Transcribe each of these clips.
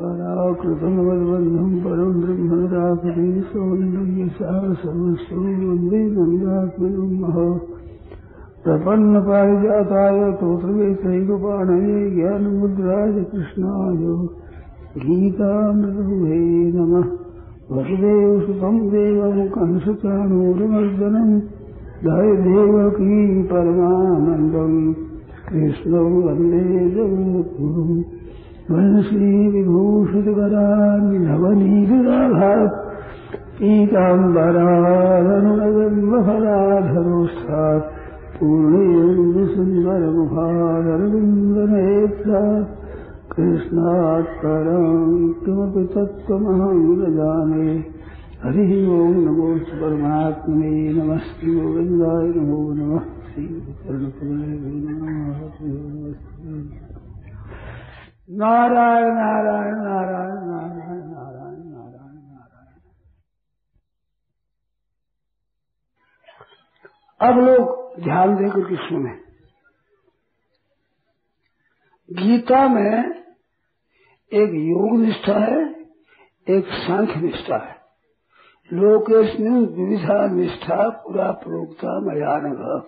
पराकृतमवद्बन्धम् परम् ब्रह्मणरापदे सौन्दर्यसारसर्वस्वो वंदे नन्दात्मनः प्रपन्नपारिजाताय तोत्रवेत्रैकपाणये ज्ञानमुद्राय कृष्णाय। गीतामृतभुवे नमः। वसुदेवसुतम् देवम् कंसचाणूरमर्दनम् दयदेवकी परमानन्दम् कृष्णौ वंदे जगद्गुरुम् वनश्रीविभूषितकरान्नवनीराभात् पीताम्बरारनुरगन्वफलाधरोष्ठात् पूर्णेन्दुसुन्दरमुखादरविन्दनेत्रात् कृष्णात् परम् किमपि तत्त्वमहं न जाने। हरिः ओम् नमो परमात्मने नमस्ते गोविन्दाय नमो नमः। नारायण नारायण नारायण नारायण नारायण नारायण नारायण। अब लोग ध्यान देकर के सुने। गीता में एक योग निष्ठा है, एक सांख्य निष्ठा है। लोकेस्मिन विविधा निष्ठा पूरा प्रोक्ता मयानग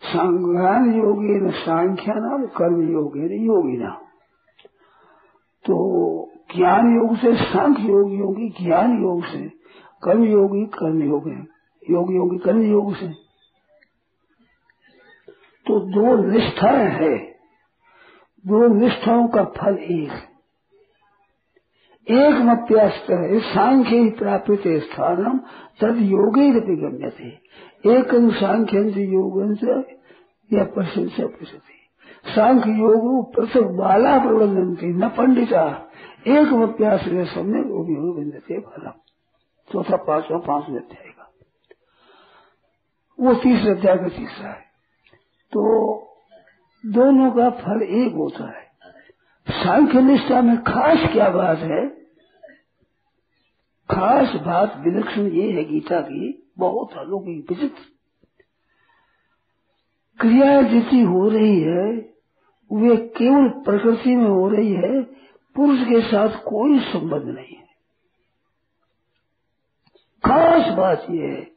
संज्ञान योगी न सांख्या नाम कर्म योगी न योगी नाम तो ज्ञान योग से सांख्य योग, योगी ज्ञान योग से, कर्म योगी कर्म योग है। योग, योगी कर्म योग से। तो दो निष्ठाएँ है। दो निष्ठाओं का फल एक। एक मप्यास्त है, सांख्य प्राप्त स्थानम, तद योगी गम्य थे एक सांख्यन से योगन या प्रशंसा प्रसिद्धि सांख्य योग पृथक बाला प्रबंधन थी न पंडिता एक मप्यास सम्य योग थे फलम चौथा पांचवा पाँच में अध्याय का। वो तीसरे अध्याय का तीसरा है। तो दोनों का फल एक होता है। सांख्य निष्ठा में खास क्या बात है? खास बात विलक्षण ये है गीता की, बहुत अलौकिक विचित्र। क्रिया जितनी हो रही है वे केवल प्रकृति में हो रही है, पुरुष के साथ कोई संबंध नहीं है। खास बात यह है,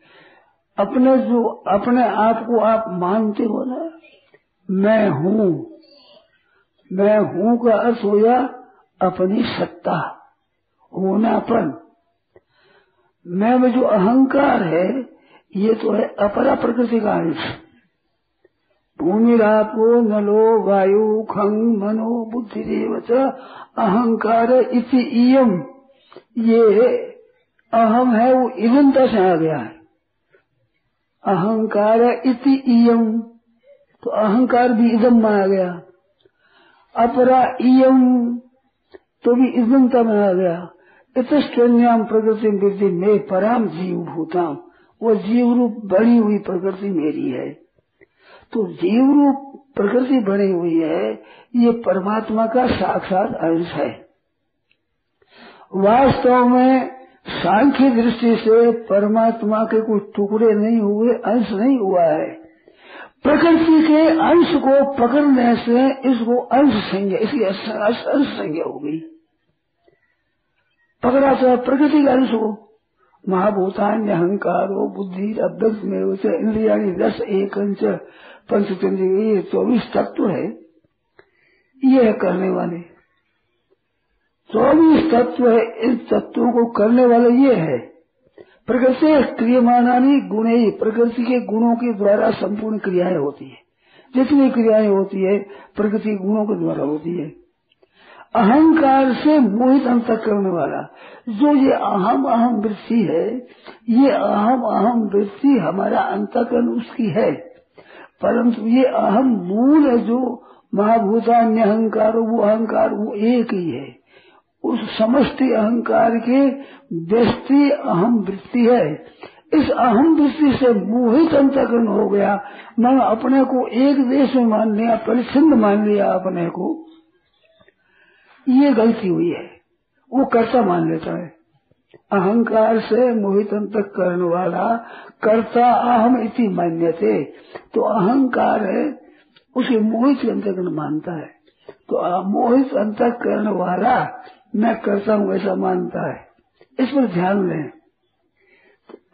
अपने जो, अपने आप को आप मानते हो ना, मैं हूँ, मैं हूँ का अर्थ हो या अपनी सत्ता, होनापन। मैं में जो अहंकार है, ये तो है अपरा प्रकृति का अंश। भूमिरापो नलो वायु खंग मनो बुद्धि देवच अहंकार इति इयम ये अहम है, वो इदंता से आ गया है। अहंकार इति इयम तो अहंकार भी इदम में आ गया। अपरा इयम तो भी इदंता में आ गया। इतस्टन्याम प्रकृति वृद्धि में पराम जीव भूताम। वो जीव रूप बड़ी हुई प्रकृति मेरी है। तो जीव रूप प्रकृति बनी हुई है, ये परमात्मा का साक्षात अंश है। वास्तव में सांख्य दृष्टि से परमात्मा के कुछ टुकड़े नहीं हुए, अंश नहीं हुआ है। प्रकृति के अंश को पकड़ने से इसको अंश संज्ञा, इसकी अंश संज्ञा हो गई। पकड़ा तो प्रकृति का अंश हो महाभूतान्य अहंकारो बुद्धि इंद्रिया दस एक अंश पंचचंद्र ये चौबीस तत्व है ये है करने वाले। चौबीस तत्व है इन तत्वों को करने वाले ये है। प्रकृति क्रियमानानी गुणे प्रकृति के गुणों के द्वारा संपूर्ण क्रियाएँ होती है। जितनी क्रियाएँ होती है, प्रकृति गुणों के द्वारा होती है। अहंकार से मोहित अंत करने वाला। जो ये अहम अहम वृत्ति है, ये अहम अहम वृत्ति हमारा अंतकरण उसकी है। परंतु ये अहम मूल है जो महाभूतान्य अहंकार वो अहंकार वो एक ही है। उस समष्टि अहंकार के व्यस्ति अहम वृत्ति है। इस अहम वृत्ति से मोहित अंतकरण हो गया। मैं अपने को एक देश में मान लिया परिचिन्न मान लिया अपने को। ये गलती हुई है। वो कर्ता मान लेता है। अहंकार से मोहित अंत करने वाला कर्ता अहम इति मान्य थे तो अहंकार है, उसे मोहित अंतकरण मानता है। तो मोहित अंत करने वाला मैं करता हूँ ऐसा मानता है। इस पर ध्यान दें।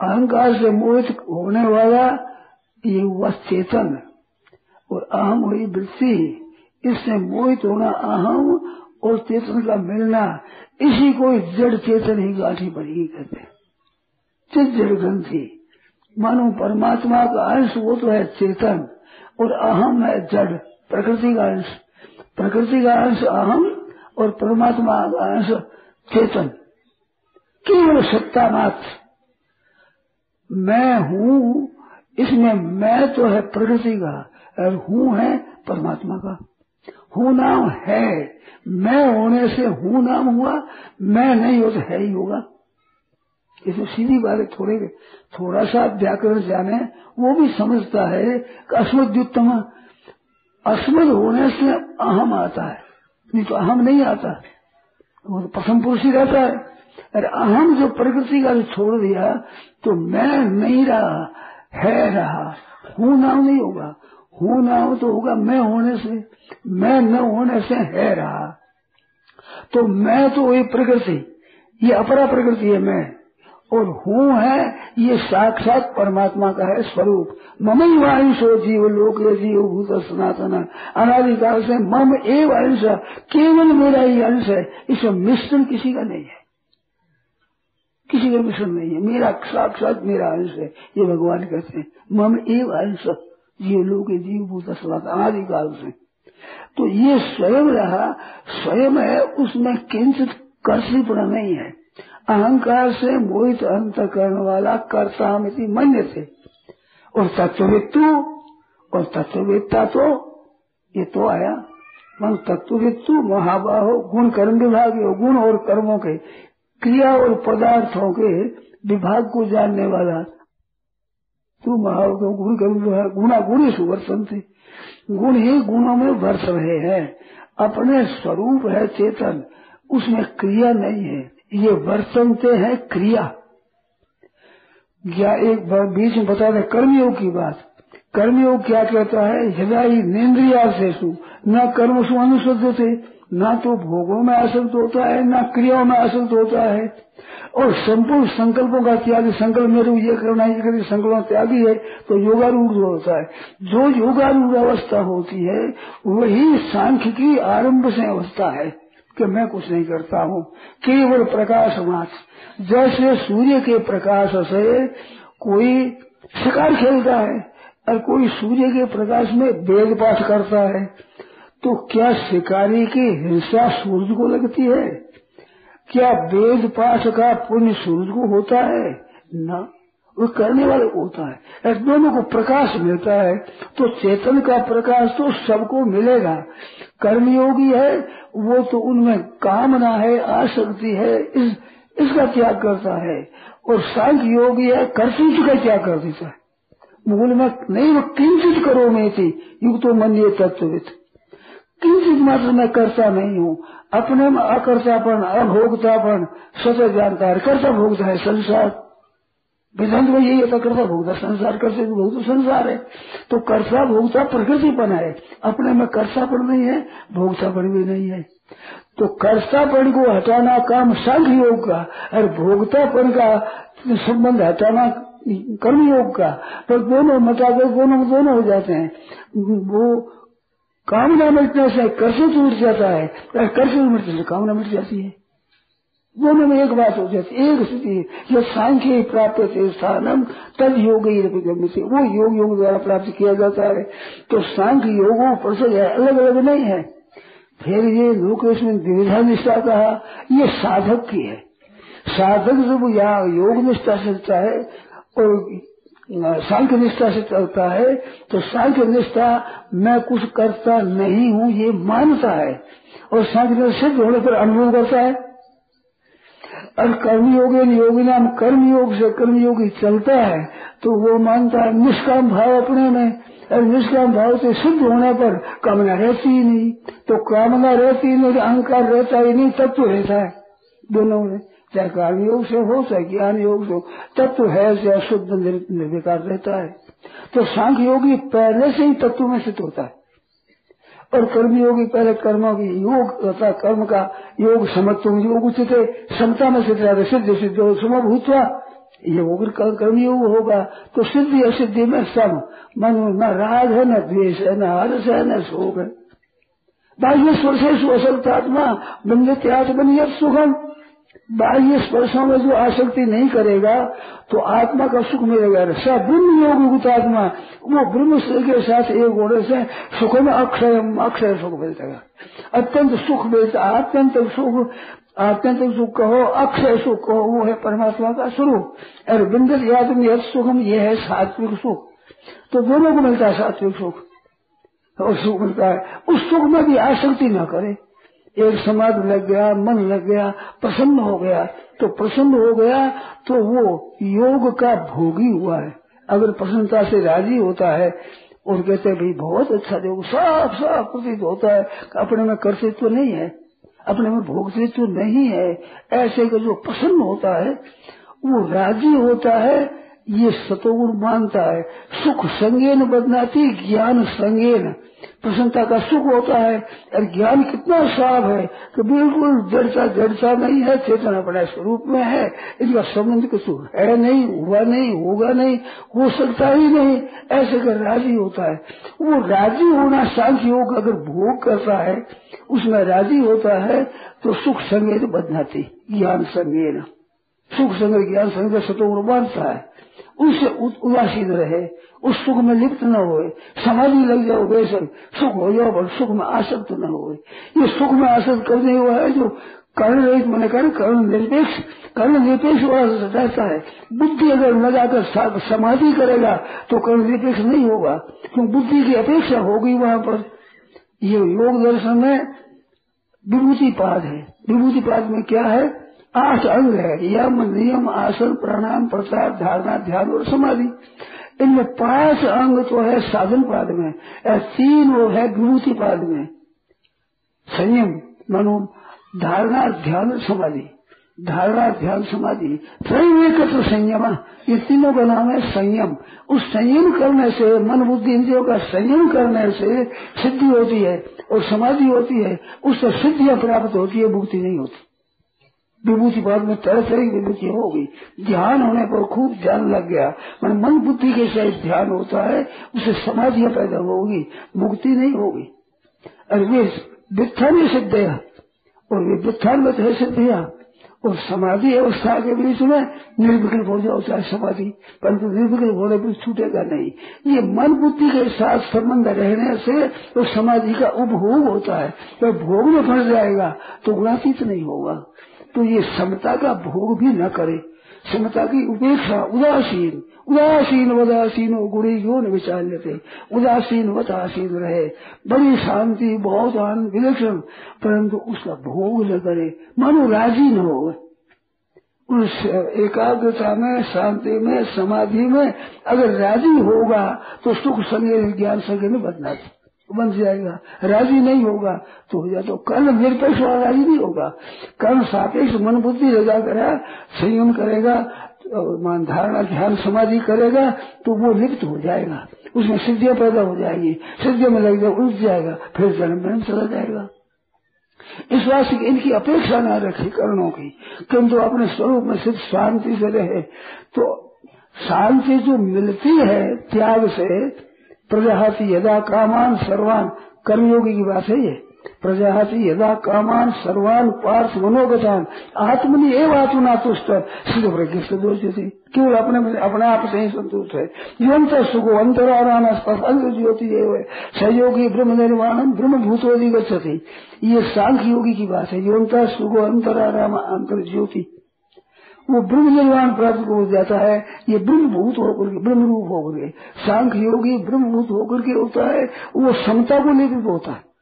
अहंकार से मोहित होने वाला ये हुआ चेतन। और अहम हुई वृत्ति। इससे मोहित होना अहम और चेतन का मिलना, इसी को जड़ चेतन ही गाठी कहते हैं। चित जड़ ग्रंथि, मानो परमात्मा का अंश वो तो है चेतन, और अहम है जड़, प्रकृति का अंश। प्रकृति का अंश अहम, और परमात्मा का अंश चेतन। केवल सत्ता मात्र। मैं हूँ, इसमें मैं तो है प्रकृति का, और हूँ है परमात्मा का। हूँ नाम है। मैं होने से हूँ नाम हुआ, मैं नहीं हो तो है ही होगा। ये तो सीधी बात है, थोड़े थोड़ा सा व्याकरण जाने, वो भी समझता है कि अस्मद्युत्तम, अस्मद होने से अहम आता है। नहीं तो अहम नहीं आता। वो तो प्रथम पुरुष ही रहता है। अरे अहम जो प्रकृति का छोड़ दिया तो मैं नहीं रहा, है रहा, हूँ नाम नहीं होगा। हूँ हो तो होगा मैं होने से, मैं न होने से है रहा। तो मैं तो वही प्रकृति, ये अपरा प्रकृति है मैं। और हूँ है, ये साक्षात परमात्मा का है स्वरूप। मम वायुषो जीव, लोक जीव, भूत, सनातन। अनादिकाल से मम एव अंश, केवल मेरा ही अंश है। इसमें मिश्रण किसी का नहीं है। किसी का मिश्रण नहीं है। मेरा साक्षात मेरा अंश है, ये भगवान कहते हैं। मम एव अंश। जीव लोग जीव भूत सनातन अनादिकाल से। तो ये स्वयं रहा, स्वयं है, उसमें किंचित कर्षिपना नहीं है। अहंकार से मोहित अंत करने वाला कर्ता मिति मन्य थे। और तत्ववित्तु, और तत्ववेत्ता तो ये तो आया। मन तत्ववित्तु महाबाहो, गुण कर्म विभाग गुण और कर्मों के, क्रिया और पदार्थों के विभाग को जानने वाला तू महाव गुण विभाग गुणा गुण सुवर्तन थे गुण ही गुणों में वर्ष रहे हैं। अपने स्वरूप है चेतन, उसमें क्रिया नहीं है। ये वर्तनते हैं क्रिया। या एक बीच में बता दें कर्मयोग की बात। कर्मयोग क्या कहता है? हृदय नेन्द्रिया से न कर्म सु थे न तो भोगों में आसक्त होता है, न क्रियाओं में आसक्त होता है। और संपूर्ण संकल्पों का त्याग, संकल्प मेरे ये करना ये करना संकल्प त्यागी है तो योगारूढ़ होता है, जो योगारूढ़ अवस्था होती है, वही सांख्य की आरंभ से अवस्था है कि मैं कुछ नहीं करता हूँ। केवल प्रकाश मात्र। जैसे सूर्य के प्रकाश से कोई शिकार खेलता है, और कोई सूर्य के प्रकाश में वेद पाठ करता है तो क्या शिकारी की हिंसा सूर्य को लगती है? क्या वेद पाठ का पुण्य सूर्य को होता है? न, वो करने वाले को होता है। दोनों को प्रकाश मिलता है तो चेतन का प्रकाश तो सबको मिलेगा। कर्मयोगी है, वो तो उनमें कामना है, आसक्ति है, इस, इसका त्याग करता है? और सांख्य योगी है कर्तृत्व का त्याग कर देता है? मूल में नहीं, वो किंचित करो में थी युग तो मन ये तत्वित किंचित मात्र मैं करता नहीं हूँ अपने में अकर्तापन अभोगतापन स्वतः जानता है कर्ता भोगता है संसार वेदांत में यही होता कर्ता भोगता संसार कर्ता भोगता संसार है तो कर्ता भोगता प्रकृतिपन है अपने में कर्तापन नहीं है भोगतापन भी नहीं है तो कर्तापन को हटाना काम संघ योग का और भोगतापन का संबंध हटाना कर्म योग का तो दोनों मता दोनों दोनों हो जाते हैं वो कामना मिटने से कर्षित मिट जाता है कर्षित मिटने से कामना मिट जाती है। दोनों में एक बात हो जाती, एक स्थिति, जो सांख्य प्राप्त थे स्थानम तब योग से वो योग योग द्वारा प्राप्त किया जाता है। तो सांख्य योगों पर है अलग अलग नहीं है। फिर ये लोकेश में द्विविधा निष्ठा कहा, ये साधक की है। साधक जब यहाँ योग निष्ठा सकता है, और सांख्य निष्ठा से चलता है तो सांख्य निष्ठा मैं कुछ करता नहीं हूँ, ये मानता है। और सांख्य निष्ठा सिद्ध होने पर अनुभव करता है। और कर्मयोगी योगी नाम कर्म योग से कर्म योगी चलता है तो वो मानता है निष्काम भाव अपने में। और निष्काम भाव से सिद्ध होने पर कामना रहती ही नहीं। तो कामना रहती ही नहीं अहंकार रहता ही नहीं तब तो रहता है, दोनों में। चाहे कर्म योग से हो चाहे ज्ञान योग से हो। तब तो है से अशुद्ध निर्विकार रहता है। तो सांख्य योगी पहले से ही तत्व में सिद्ध होता है। और कर्मयोगी पहले कर्मों की योग तथा कर्म का योग समत्व योग उचित है, समता में सिद्ध रहते सिद्ध सिद्ध हो समभूत ये होकर कर्मयोग होगा। तो सिद्धि असिद्धि में सम। मन न राग है, न द्वेष है, न हर्ष है, न शोक है। बाह्य स्पर्शेश असल आत्मा बंदे त्याग बनिए सुखम बाह्य स्पर्शों में जो आसक्ति नहीं करेगा तो आत्मा का सुख मिलेगा। स ब्रह्म योग आत्मा, वो ब्रह्म के साथ एक होने से सुख में अक्षय अक्षय सुख मिलता है। अत्यंत सुख मिलता अत्यंत सुख अत्यंत सुख कहो, अक्षय सुख कहो, वो है परमात्मा का स्वरूप। और बिंदल याद में सुखम ये है सात्विक सुख। तो दोनों को मिलता है सात्विक सुख। और सुख मिलता है। उस सुख में भी आसक्ति न करे। एक समाधि लग गया, मन लग गया, प्रसन्न हो गया। तो प्रसन्न हो गया तो वो योग का भोगी हुआ है। अगर प्रसन्नता से राज़ी होता है, और कहते हैं, भाई, बहुत अच्छा योग, साफ़ साफ़ प्रतीत होता है। अपने में कर्तृत्व नहीं है, अपने में भोगतृत्व नहीं है। ऐसे का जो प्रसन्न होता है, वो राज़ी होता है ये सतोगुण मानता है। सुख संगेन बदनाती, ज्ञान संगेन। प्रसन्नता का सुख होता है, और ज्ञान कितना साफ़ है कि बिल्कुल जड़ता जड़ता नहीं है, चेतना अपने स्वरूप में है। इसका संबंध कुछ है नहीं, हुआ नहीं, होगा नहीं, हो सकता ही नहीं, ऐसे कर राज़ी होता है। वो राज़ी होना सांख्य योग अगर भोग करता है, उसमें राज़ी होता है तो सुख संगेन बदनाती, ज्ञान संगेन। सुख संग ज्ञान संग सतोगुण बांधता है। उससे उदासीन रहे, उस सुख में लिप्त न हो समाधि लग जाओ बेसर सुख हो जाओ, पर सुख में आसक्त न हो ये सुख में आसक्त करने हुआ है जो कर्ण रहित, मन कर कर्ण निरपेक्ष कर्ण निरपेक्ष वाला रहता है, बुद्धि अगर लगाकर समाधि करेगा तो कर्ण निरपेक्ष नहीं होगा, क्योंकि बुद्धि की अपेक्षा होगी वहाँ पर। ये योग दर्शन में विभूति पाद है। विभूति पाद में क्या है? आठ अंग है। यम, नियम, आसन, प्राणायाम, प्रसाद, धारणा, ध्यान और समाधि। इनमें पाँच अंग तो है साधन पाद में तीन वो है विभूति पाद में। संयम, मनो, धारणा, ध्यान समाधि। धारणा, ध्यान, समाधि। त्रय एकत्र संयम ये तीनों का नाम है संयम। उस संयम करने से, मन, बुद्धि, इंद्रियों का संयम करने से सिद्धि होती है और समाधि होती है। उससे सिद्धियाँ प्राप्त होती है मुक्ति नहीं होती। विभूति बाद में तरह तरह विभूति होगी ध्यान होने पर खूब ध्यान लग गया। मन मन बुद्धि के साथ ध्यान होता है उसे समाधियाँ पैदा होगी, मुक्ति नहीं होगी। और वे वित्थान सिद्ध है। और वे वित्थान में है और समाधि अवस्था के बीच में निर्विकल्प हो जाओ चाहे समाधि, परंतु निर्विकल्प होने पर छूटेगा नहीं। ये मन बुद्धि के साथ संबंध रहने से तो समाधि का उपभोग होता है। तो भोग में फंस जाएगा तो गुणातीत नहीं होगा। तो ये समता का भोग भी न करे। समता की उपेक्षा उदासीन उदासीन वदासीन गुड़ी न विचार लेते उदासीन वदासीन रहे। बड़ी शांति बहुत आनंद विलक्षण, परंतु उसका भोग न करे, मानो राज़ी न हो। उस एकाग्रता में, शांति में, समाधि में अगर राज़ी होगा तो सुख संगे ज्ञान संगे में बदना बन जाएगा। राज़ी नहीं होगा तो हो जाए तो कर्म निरपेक्ष वाला राज़ी नहीं होगा। कर्म सापेक्ष मन बुद्धि लगा कर संयम करेगा मान धारणा ध्यान समाधि करेगा तो वो लिप्त हो जाएगा। उसमें सिद्धियाँ पैदा हो जाएगी। सिद्धियों में लग जाए उठ जाएगा, फिर जन्म जन्म चला जाएगा। इस वास्ते इनकी अपेक्षा न रखी कर्णों की। किंतु अपने स्वरूप में सिर्फ़ शांति से रहे तो शांति जो मिलती है त्याग से प्रजाति यदा कामान सर्वान, कर्मयोगी की बात है। ये प्रजाति यदा कामान सर्वान पार्थ मनोगतान, आत्मनि एवं आत्मना तुष्ट। सिद्ध प्रज्ञ दोष थी केवल अपने अपने आप से ही संतुष्ट है। जीवंत सुखो अंतराराम स्पर्श ज्योति सहयोगी, ब्रह्म निर्माण ब्रह्म भूतोदि गति ये सांख्य योगी की बात है। जीवंत सुखो अंतराराम अंतर ज्योति। वो ब्रह्म निर्वाण प्राप्त हो जाता है। ये ब्रह्म भूत होकर के ब्रह्म रूप होकर के, सांख्य योगी ब्रह्म भूत होकर के होता है, वो समता को लेकर होता है।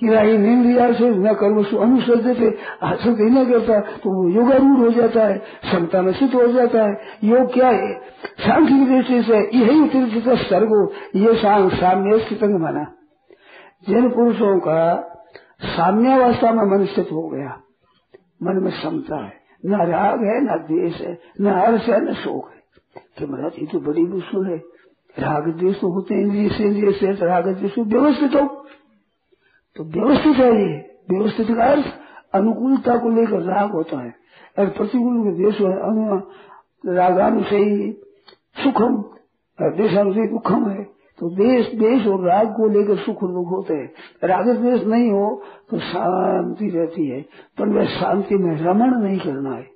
कि नहीं निंदिया से न कर्म अनुसर थे हासिल ही न करता तो वो योगारूढ़ हो जाता है, समता में सिद्ध हो जाता है। योग क्या है? सांख्य दृष्टि से यही तीर्थ सर्ग, ये सांग साम्य स्थितंग माना जिन पुरुषों का साम्यावस्था में मन स्थित हो गया, मन में समता है। न राग है, न द्वेष है, न हर्ष है, न शोक है। कि महाराज, ये तो बड़ी मुश्किल है। राग द्वेष तो होते हैं इंद्रिय से इंद्रिय से राग द्वेष व्यवस्थित हो। तो व्यवस्थित है ये। व्यवस्थित का अर्थ, अनुकूलता को लेकर राग होता है। और प्रतिकूल में देश रागानुषयी सुखम देशानुषयी दुखम है। तो देश देश और राग को लेकर सुख दुख होते हैं। राग द्वेष नहीं हो तो शांति रहती है, पर वह शांति में रमण नहीं करना है।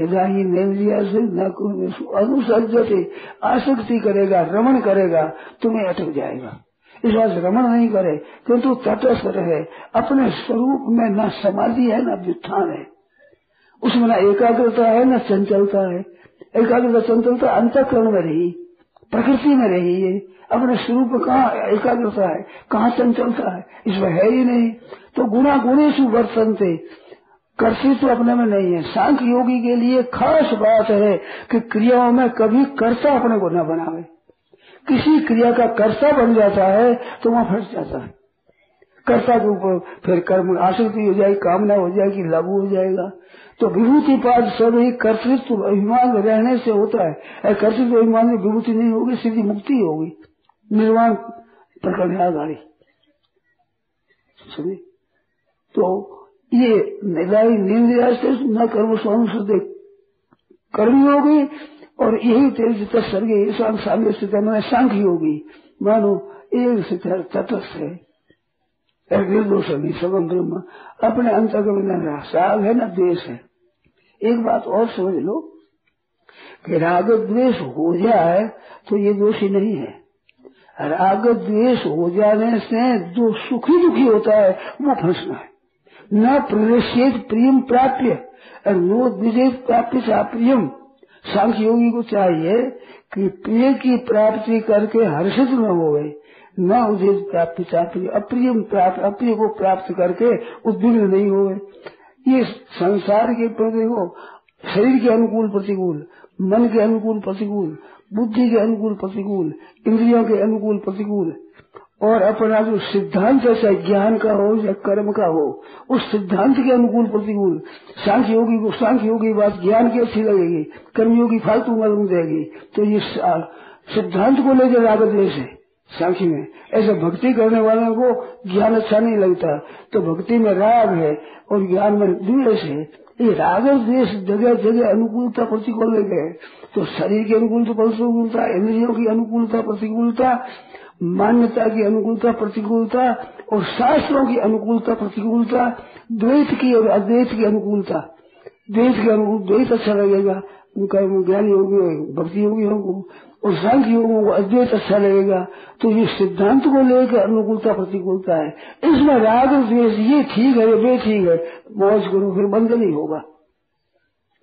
यदा ही नेन्द्रिया से, न अनुसर्जते आसक्ति करेगा, रमण करेगा, तुम्हें अटक जाएगा। इस बात रमण नहीं करे, किंतु तटस्थ रहे। अपने स्वरूप में न समाधि है, न व्युत्थान है। उसमें न एकाग्रता है, न चंचलता है। एकाग्रता, चंचलता अंतकरण में रही। प्रकृति में रही है। अपने स्वरूप कहाँ एकाग्रता है, कहाँ चंचलता है, इसमें है ही नहीं। तो गुना गुणेश वर्तन थे। कर्षित तो अपने में नहीं है। सांख्य योगी के लिए खास बात है कि क्रियाओं में कभी कर्ता अपने को न बनावे। किसी क्रिया का कर्ता बन जाता है तो वहाँ फंस जाता है। कर्ता के ऊपर फिर कर्म आसक्ति हो जाएगी, कामना हो जाएगी लागू हो जाएगा। तो विभूति पाद सब ही कर्तृत्व अभिमान रहने से होता है। कर्तृत्व अभिमान में विभूति नहीं होगी सीधी मुक्ति होगी। निर्वाण प्रकरण आगाड़ी सुनिए तो ये निदाई नींद न कर्म स्वामी कर्मी होगी और यही तेज सर्ग ईशान सामने स्थित मैंने सांख्य होगी। मानो एक तटस्थ है। निर्दोष अभी सगम ब्रह्म। अपने अंतर्गम साग है न देश है। एक बात और समझ लो कि राग द्वेष हो जाए तो ये दोषी नहीं है। राग द्वेष हो जाने से जो सुखी दुखी होता है, वो फंसना है। न प्रवेशित प्रियम प्राप्य, नो द्विजेत प्राप्ति से अप्रियम सांख्य योगी को चाहिए कि प्रिय की प्राप्ति करके हर्षित न हो गए न उदित प्राप्ति चाप्रिय अप्रियम प्राप्त, अप्रिय को प्राप्त करके उद्विग्न नहीं हो ये संसार के प्रति हो शरीर के अनुकूल प्रतिकूल, मन के अनुकूल प्रतिकूल, बुद्धि के अनुकूल प्रतिकूल, इंद्रियों के अनुकूल प्रतिकूल, और अपना जो सिद्धांत है, चाहे ज्ञान का हो, या कर्म का हो, उस सिद्धांत के अनुकूल प्रतिकूल, सांख्य योगी को, सांख्य योगी बात ज्ञान की अच्छी लगेगी कर्मयोगी फालतू मालूम देगी तो ये सिद्धांत को लेकर लागत द्वेष है। सांख्य में, ऐसे भक्ति करने वालों को ज्ञान अच्छा नहीं लगता। तो भक्ति में राग है और ज्ञान में द्वेष है। ये राग और द्वेष जगह जगह अनुकूलता प्रतिकूल गए। तो शरीर की अनुकूलता प्रतिकूलता इंद्रियों की अनुकूलता, प्रतिकूलता, मान्यता की अनुकूलता, प्रतिकूलता और शास्त्रों की अनुकूलता, प्रतिकूलता, द्वैत की और अद्वैत की अनुकूलता। द्वैत के अनुकूल, द्वैत अच्छा लगेगा। उनका ज्ञानी होगी, भक्ति होगी होगी और सांख्य योगों को अद्वैत अच्छा लगेगा। तो ये सिद्धांत को लेकर अनुकूलता प्रतिकूलता है। इसमें राग द्वेष, ये ठीक है, ये ठीक है। मौज करो, फिर बंधन ही होगा।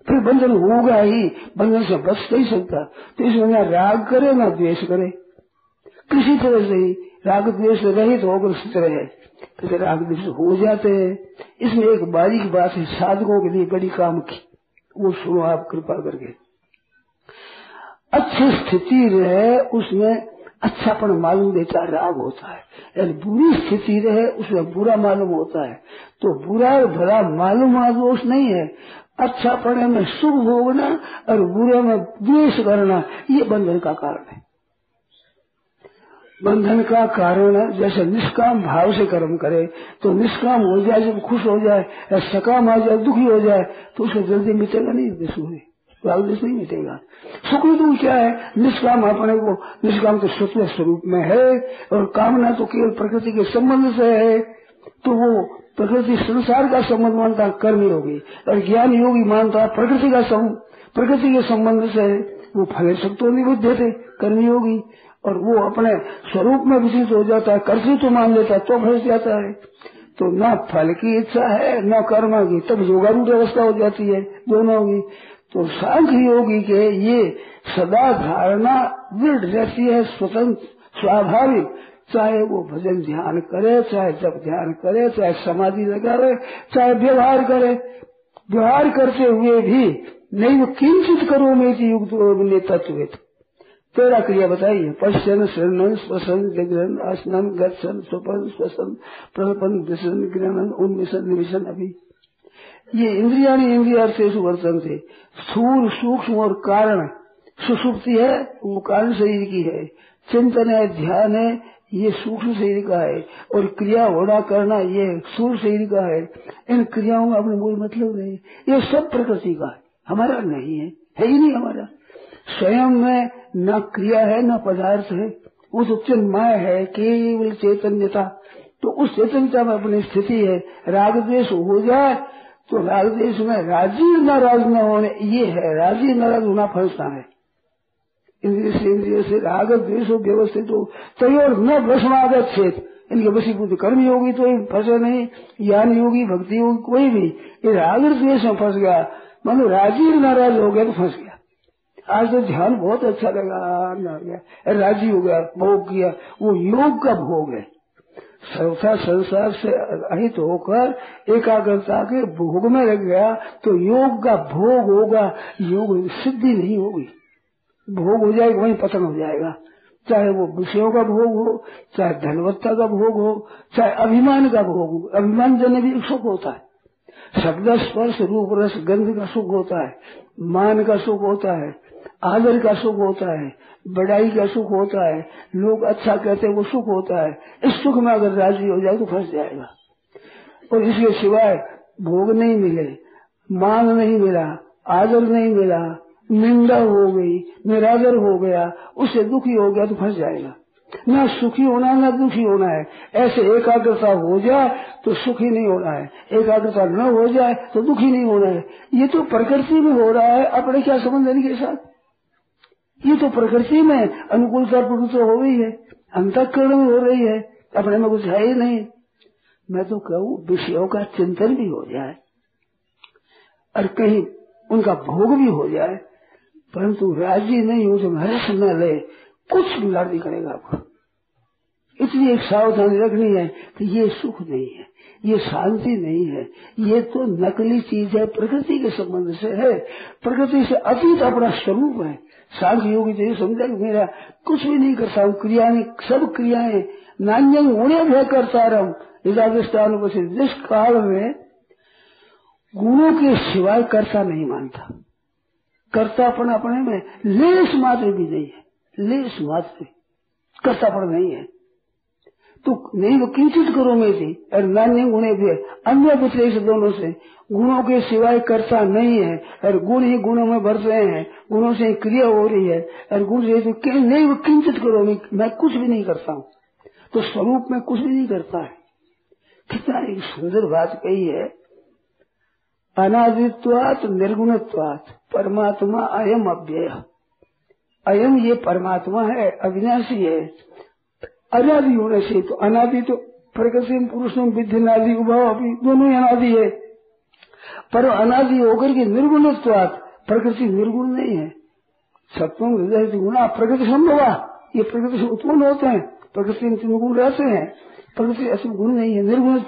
फिर बंधन होगा ही। बंधन से बच नहीं सकता। तो इसमें ना राग करे, ना द्वेष करे। किसी तरह से ही राग द्वेष रहित होकर स्थित रहे। तो राग द्वेष हो जाते हैं। इसमें एक बारीक बात है, साधकों के लिए बड़ी काम की। वो सुनो आप, कृपा करके। अच्छी स्थिति रहे, उसमें अच्छापन मालूम देता, राग होता है। यदि बुरी स्थिति रहे, उसमें बुरा मालूम होता है। तो बुरा और भला मालूम दोष नहीं है। अच्छा पड़े में सुख भोगना और बुरे में द्वेष करना, ये बंधन का कारण है। बंधन का कारण है, जैसे निष्काम भाव से कर्म करे तो निष्काम हो जाए, जब खुश हो जाए, या सकाम आ जाए, दुखी हो जाए तो उसे जल्दी मिटेगा नहीं विश्व में नहीं मिटेगा। दुख क्या है? निष्काम अपने को, निष्काम तो स्वतः स्वरूप में है और कामना तो केवल प्रकृति के संबंध से है। तो वो प्रकृति संसार का संबंध मानता कर्म योगी और ज्ञान योगी मानता प्रकृति का प्रकृति के संबंध से है। वो फल शक्तो निबुद्ध थे, कर्म योगी। और वो अपने स्वरूप में विशिष्ट हो जाता है कर्षित तो मान लेता तो फंस जाता है। तो न फल की इच्छा है, न कर्म की, तब योगारूढ़ अवस्था हो जाती है, दोनों की। तो सांख्य योगी के ये सदा धारणा दृढ़ रहती है स्वतंत्र स्वाभाविक। चाहे वो भजन ध्यान करे, चाहे जब ध्यान करे, चाहे समाधि लगावे, चाहे व्यवहार करे। व्यवहार करते हुए भी नहीं वो किंचित करो में युक्त तत्व तेरा क्रिया बताइए। पश्चन शरण स्वसन जगन आसनन गसन स्वपन, स्वसन प्रपन ग्रहण उन्मिशन निमिशन अभी। ये इंद्रिया इंद्रिया से वर्तन थे स्थूल सूक्ष्म और कारण सुसुप्ति है, वो कारण शरीर की है। चिंतन है ध्यान है ये सूक्ष्म शरीर का है। और क्रिया होना, करना, ये सूर्य शरीर का है। इन क्रियाओं में अपने कोई मतलब नहीं। ये सब प्रकृति का है। हमारा नहीं है। है ही नहीं हमारा। स्वयं में न क्रिया है, न पदार्थ है। उस उपचन माया है, केवल चैतन्यता। तो उस चैतन्यता में अपनी स्थिति है। राग द्वेष हो जाए तो द्वेष में राज़ी नाराज़ न होने, ये है, राज़ी नाराज़ होना फंसता है। इंद्रिय से इंद्रिय से राग, द्वेष व्यवस्थित हो तयोर न भस्मागत छेद इनके वशीभूत कर्म होगी तो फंसे नहीं, ज्ञान योगी, भक्ति योगी कोई भी। ये राग द्वेष में फंस गया, मानो राज़ी नाराज़ हो गया तो फंस गया। आज तो ध्यान बहुत अच्छा लगा राज़ी हो गया, भोग किया, वो योग का भोग है। सर्वथा संसार से अहित होकर एकाग्रता के भोग में लग गया तो योग का भोग होगा, योग सिद्धि नहीं होगी। भोग हो जाएगा, वही पतन हो जाएगा। चाहे वो विषयों का भोग हो, चाहे धनवत्ता का भोग हो, चाहे अभिमान का भोग हो, अभिमान जन भी सुख होता है। शब्द स्पर्श, रूप रस, गंध का सुख होता है, मान का सुख होता है आदर का सुख होता है, बड़ाई का सुख होता है, लोग अच्छा कहते हैं, वो सुख होता है। इस सुख में अगर राज़ी हो जाए तो फंस जाएगा। और इसके सिवाय भोग नहीं मिले, मान नहीं मिला, आदर नहीं मिला, निंदा हो गई, निरादर हो गया, उससे दुखी हो गया तो फंस जाएगा। न सुखी होना, न दुखी होना है। ऐसे एकाग्रता हो जाए तो सुखी नहीं होना है। एकाग्रता न हो जाए तो दुखी नहीं होना है। ये तो प्रकृति में हो रहा है, अपने क्या संबंध इनके साथ? ये तो प्रकृति में अनुकूलता प्रकृति हो रही है। अंतकरण में हो रही है। अपने में कुछ है ही नहीं। मैं तो कहूँ, विषयों का चिंतन भी हो जाए और कहीं उनका भोग भी हो जाए, परंतु राज़ी नहीं हो जो हर्ष न ले, कुछ बिगाड़ नहीं करेगा आपको। इतनी एक सावधानी रखनी है कि ये सुख नहीं है, ये शांति नहीं है। ये तो नकली चीज़ है, प्रकृति के संबंध से है। प्रकृति से अतीत अपना स्वरूप है। शांति योगी ये समझा कि मेरा कुछ भी नहीं करता हूँ क्रियाएँ, सब क्रियाएँ, नान्य उड़े भय करता रहूँ इजादिष्टान जिस काल में गुरु के सिवाय करता नहीं मानता। कर्तापन अपने में, लेस मात्र भी नहीं है। लेस मात्र कर्तापन नहीं है। तो नहीं तो किंचित करो में थी और नान्य गुणे भी अन्य विशेष दोनों से, गुणों के सिवाय करता नहीं है, और गुण ही गुणों में भर रहे हैं, गुणों से क्रिया हो रही है, और गुण से तो नहीं, वो किंचित करो में, मैं कुछ भी नहीं करता हूँ। तो स्वरूप में कुछ भी नहीं करता है। कितना एक सुंदर बात कही है। अनादित्वात, निर्गुणत्वात, परमात्मा अयम अव्यय। अयम ये परमात्मा है, अविनाशी है। अनादि होने से तो अनादि तो प्रकृति पुरुषों विधि नादि, उभाव अभी दोनों ही अनादि है। पर अनादि होकर के निर्गुणत्वात प्रकृति निर्गुण नहीं है। सत्वम हृदय गुणा प्रकृति संभवा। ये प्रकृति से उत्पन्न होते हैं। प्रकृति में गुण रहते हैं। प्रकृति ऐसे गुण नहीं है। निर्गुण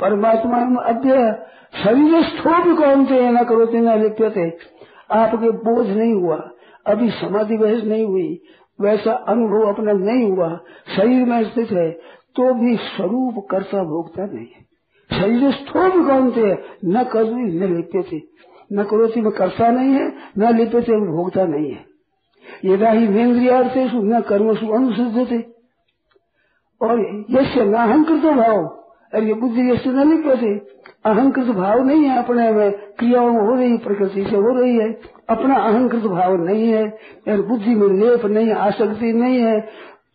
परमात्मा में अध्यय शरीर स्थोप कौन थे न करो न लिप्यते। आपके बोझ नहीं हुआ। अभी समाधि बहस नहीं हुई। वैसा अनुभव अपना नहीं हुआ। शरीर में स्थित है तो भी स्वरूप कर्ता भोगता नहीं। है शरीर स्थोप कौन थे न कभी न लिप्य थे। न करोति में कर्ता नहीं है, न लिप्य थे भोगता नहीं है। यदा ही वेन्द्रियार्थे न कर्म सु अनुसिद्ध थे और यश नाहंकृत भाव ये बुद्धि यश न लिप्य थे अहंकृत भाव नहीं है अपने में। क्रियाओं में हो रही प्रकृति से हो रही है। अपना अहंकृत भाव नहीं है। और बुद्धि में लेप नहीं, आसक्ति नहीं है।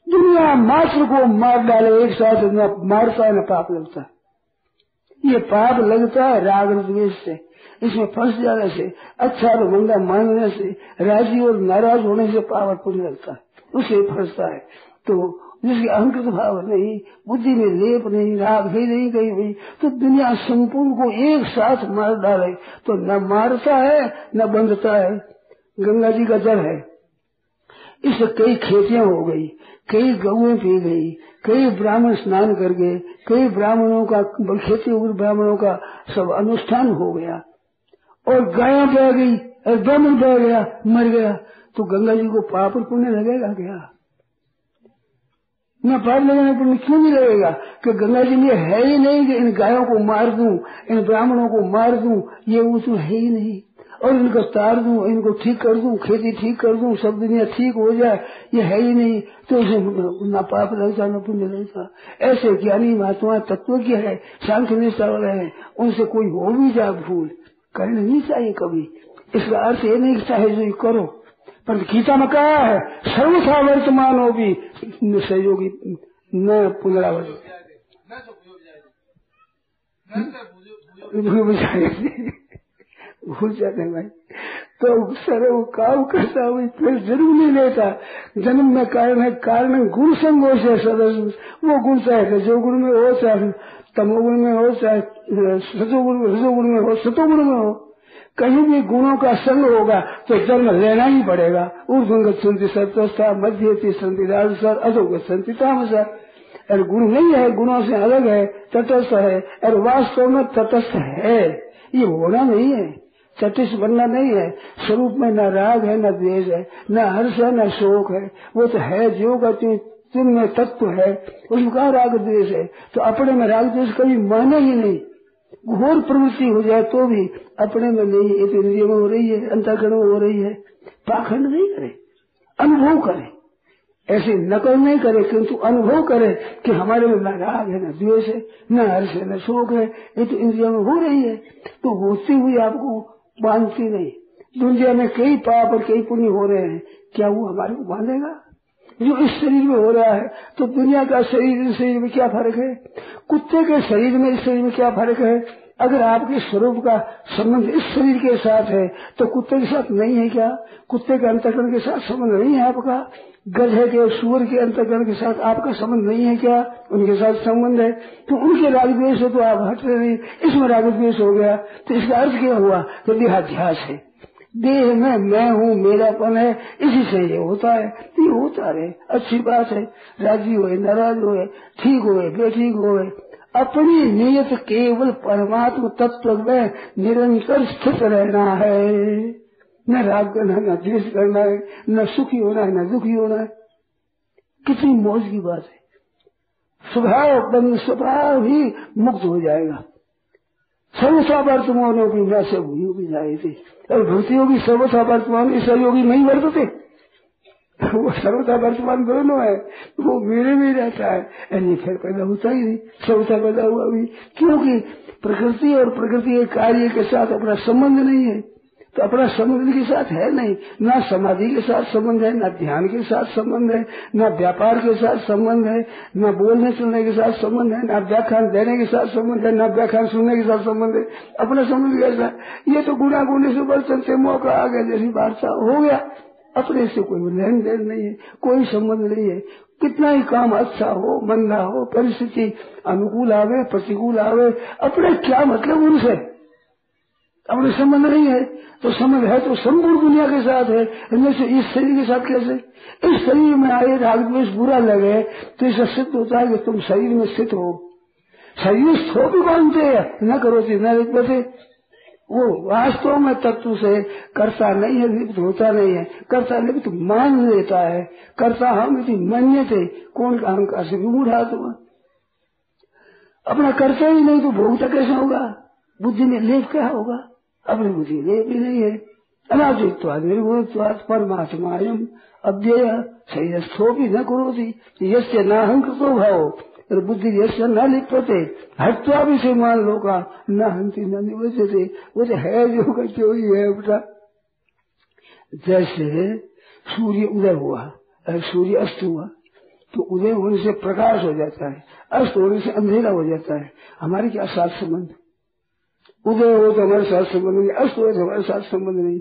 दुनिया मात्र को मार डाले, एक साथ न मारता है न पाप लगता। है ये पाप लगता है राग द्वेष से। इसमें फंस जाने से अच्छा और मंदा मानने से, राज़ी और नाराज़ होने से पुण्य लगता है। उसे फंसता है। तो जिसके अहंकृत भाव नहीं, बुद्धि में लेप नहीं, राग भी नहीं गई हुई तो दुनिया संपूर्ण को एक साथ मार डाले तो न मारता है, न बंधता है। गंगा जी का जल है। इससे कई खेतियाँ हो गई, कई गऊ पी गई, कई ब्राह्मण स्नान कर गए, कई ब्राह्मणों का, खेती ब्राह्मणों का सब अनुष्ठान हो गया। और गाया बह गई, और ब्राह्मण बह गया, मर गया तो गंगा जी को पाप पुण्य लगेगा क्या? मैं पार लगाने पर क्यों नहीं लगेगा कि गंगा जी में है ही नहीं कि इन गायों को मार दूँ, इन ब्राह्मणों को मार दूँ, ये वो है ही नहीं। और इनको तार दूँ, इनको ठीक कर दूँ, खेती ठीक कर दूँ, सब दुनिया ठीक हो जाए, ये है ही नहीं। तो उसे न पाप लगता न पुण्य लगता ऐसे ज्ञानी महात्मा तत्व की है, शांति निष्ठा वाले हैं। उनसे कोई हो भी जाए भूल, करना नहीं चाहिए कभी। इसका अर्थ ये नहीं चाहे जो करो, पर गीता में कहा है, सर्वथा वर्तमान हो भी सहयोगी, न पुनरावृत्ति। भूल जाते भाई। तो सर वो काम करता हुई फिर ज़रूर नहीं लेता। जन्म में कारण है, कारण गुण संगोष है सदस्य वो गुण चाहे रजोगुण में हो, चाहे तमोगुण में हो, चाहे सतोगुण रजोगुण में हो, सतोगुण में हो। कहीं भी गुणों का संग होगा तो जन्म लेना ही पड़ेगा। ऊर्धगत संति सत्वस्था मध्य संति राजसर, अधोगत संति तामसर। और गुण नहीं है, गुणों से अलग है, तटस्थ है। और वास्तव में तटस्थ है। ये होना नहीं है। तटस्थ बनना नहीं है। स्वरूप में न राग है, न द्वेष है, न हर्ष है, न शोक है। वो तो है जो का तुम में तत्व है। उसका राग द्वेष है। तो अपने में राग द्वेष कभी माने ही नहीं। घोर प्रवृत्ति हो जाए तो भी अपने में नहीं, एक इंद्रियों में हो रही है, अंतकरण में हो रही है, पाखंड नहीं करे, अनुभव करे। ऐसे नकल नहीं करे, किंतु अनुभव करे कि हमारे में न राग है, न द्वेष है, न हर्ष है, न शोक है, ये तो इंद्रियों में हो रही है तो होती हुई आपको बांधती नहीं। दुनिया में कई पाप और कई पुण्य हो रहे हैं, क्या वो हमारे को बांधेगा? जो इस शरीर में हो रहा है तो दुनिया का शरीर, इस शरीर में क्या फ़र्क है? कुत्ते के शरीर में, इस शरीर में क्या फ़र्क है? अगर आपके स्वरूप का संबंध इस शरीर के साथ है तो कुत्ते के साथ नहीं है क्या? कुत्ते के अंतकरण के साथ संबंध नहीं है आपका? गधे के सुअर के अंतकरण के साथ आपका संबंध नहीं है क्या? उनके साथ संबंध है। तो उनके राग द्वेष से तो आप हट रहे नहीं। इसमें राग द्वेष हो गया। तो इसका अर्थ क्या हुआ? तो देहाध्यास है। देह में मैं हूँ, मेरापन है। इसी से ये होता है। ये होता रहे। अच्छी बात है। राज़ी हुए, नाराज़ हुए, ठीक हुए, बेठीक हुए। अपनी नियत केवल परमात्म तत्व में निरंतर स्थित रहना है। न राग करना, न द्वेष करना है, न सुखी होना है न दुखी होना है। कितनी मौज की बात है। स्वभाव बंद स्वभाव ही मुक्त हो जाएगा। सर्वथा वर्तमानों की वैसे भूमि भी जाए थे। और भूति होगी सर्वथा वर्तमान इस योगी नहीं वर्तते। वो सर्वथा वर्तमान दोनों है, वो मेरे में रहता है। यानी फिर पैदा होता ही नहीं सर्वथा पैदा हुआ भी। क्योंकि प्रकृति और प्रकृति के कार्य के साथ अपना संबंध नहीं है। तो अपना संबंध के साथ है नहीं। ना समाधि के साथ संबंध है, न ध्यान के साथ संबंध है, न व्यापार के साथ संबंध है, न बोलने सुनने के साथ संबंध है, ना व्याख्यान देने के साथ संबंध है, न व्याख्यान सुनने के साथ संबंध है। अपना संबंध कैसा ये तो गुना गुने से बर्तन से मौका आ गया, जैसी वार्ता हो गया। अपने से कोई लेन देन नहीं है, कोई संबंध नहीं है। कितना ही काम अच्छा हो, मंदा हो, परिस्थिति अनुकूल आवे, प्रतिकूल आवे, अपने क्या मतलब उनसे? अपने संबंध नहीं है। तो संबंध है तो संपूर्ण दुनिया के साथ है। इनमें से इस शरीर के साथ कैसे? इस शरीर में आए राग द्वेष बुरा लगे तो इससे सिद्ध होता है कि तुम शरीर में स्थित हो। शरीर स्थो भी मानते न करो न लिखते वो वास्तव में तत्व से करता नहीं है, लिप्त होता नहीं है। करता लिप्त मान लेता है। करता हम यदि मान्य थे। कौन का अहंकार से विमूढ़ तुम अपना करता ही नहीं तो भोगता कैसे होगा? बुद्धि में लेप क्या होगा? अपनी बुद्धि लेप ही। नहीं है अनादित्वाद निर्गुणत्वाद परमात्मा अव्यय शरीरस्थो भी न करोती। यश नाहंकृतो भाव, बुद्धि यश न लिपते हटवा भी से मान लो का न हंती न निवचते वो तो है जो का क्यों ही है बेटा। जैसे सूर्य उदय हुआ सूर्य अस्त हुआ तो उदय होने से प्रकाश हो जाता है, अस्त होने से अंधेरा हो जाता है। हमारे क्या साथ संबंध? उदय हो तो हमारे साथ संबंध नहीं, अस्त हो तो हमारे साथ संबंध नहीं।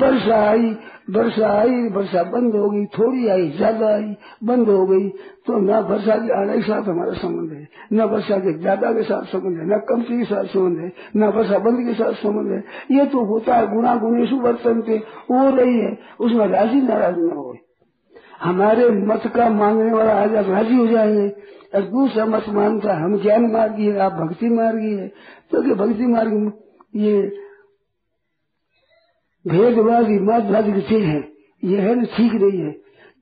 वर्षा आई वर्षा आई, वर्षा बंद हो गई, थोड़ी आई, ज़्यादा आई, बंद हो गई तो न वर्षा के आने के साथ हमारा संबंध है, न वर्षा के ज़्यादा के साथ संबंध है, न कमती के साथ संबंध है, न वर्षा बंद के साथ संबंध है। ये तो होता है गुणा गुणेशु वर्तन के हो रही है, उसमें राज़ी नाराज़ न हो हमारे मत का मांगने वाला आज आप राज़ी हो जाएँगे। और दूसरा मत मानता हम ज्ञान मार्गी है आप भक्ति मार्गी है क्योंकि तो भक्ति मार्ग ये भेदवादी, मतवादी की चीज़ है। ये है ना, ठीक नहीं है।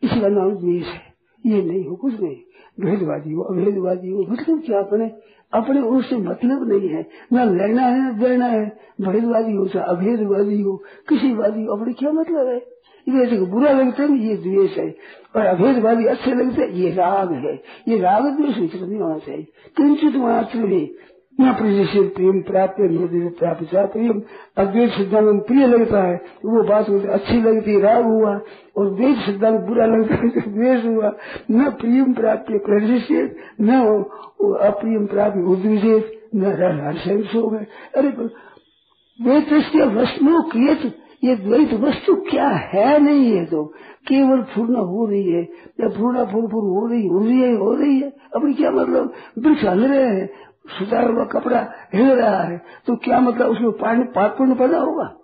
इसका नाम है। ये नहीं हो, कुछ नहीं। भेदवादी हो, अभेदवादी हो मतलब क्या अपने अपने उससे मतलब नहीं है। न लेना है, न देना है। भेदवादी हो चाहे अभेदवादी हो, किसी वादी हो, अपने क्या मतलब है? ये बुरा लगता है, ये द्वेष है। और अभेदवादी अच्छे लगते ये राग है। ये राग द्वेष विचलित नहीं होना चाहिए किंचित मात्र भी न प्रिय प्रेम प्राप्त प्राप्त प्रियम अद्वैत सिद्धांत प्रिय लगता है, वो बात मुझे अच्छी लगती राग हुआ। और द्वैत सिद्धांत बुरा लगता है द्वेष हुआ। न प्रियम प्राप्त प्रशिष्ट न अप्रियम प्राप्त उद्विषेत, न हर्षण हो। गए अरे द्वैत वस्तु किए ये द्वैत वस्तु क्या है नहीं है तो? केवल पूर्ण हो रही है। या पूर्णा फूल फूल हो रही हो रही है, हो रही है। अपनी क्या मतलब? वृक्ष हल रहे हैं, सुधार हुआ कपड़ा हिल रहा है। तो क्या मतलब उसमें पानी पाप पुण्य पैदा होगा?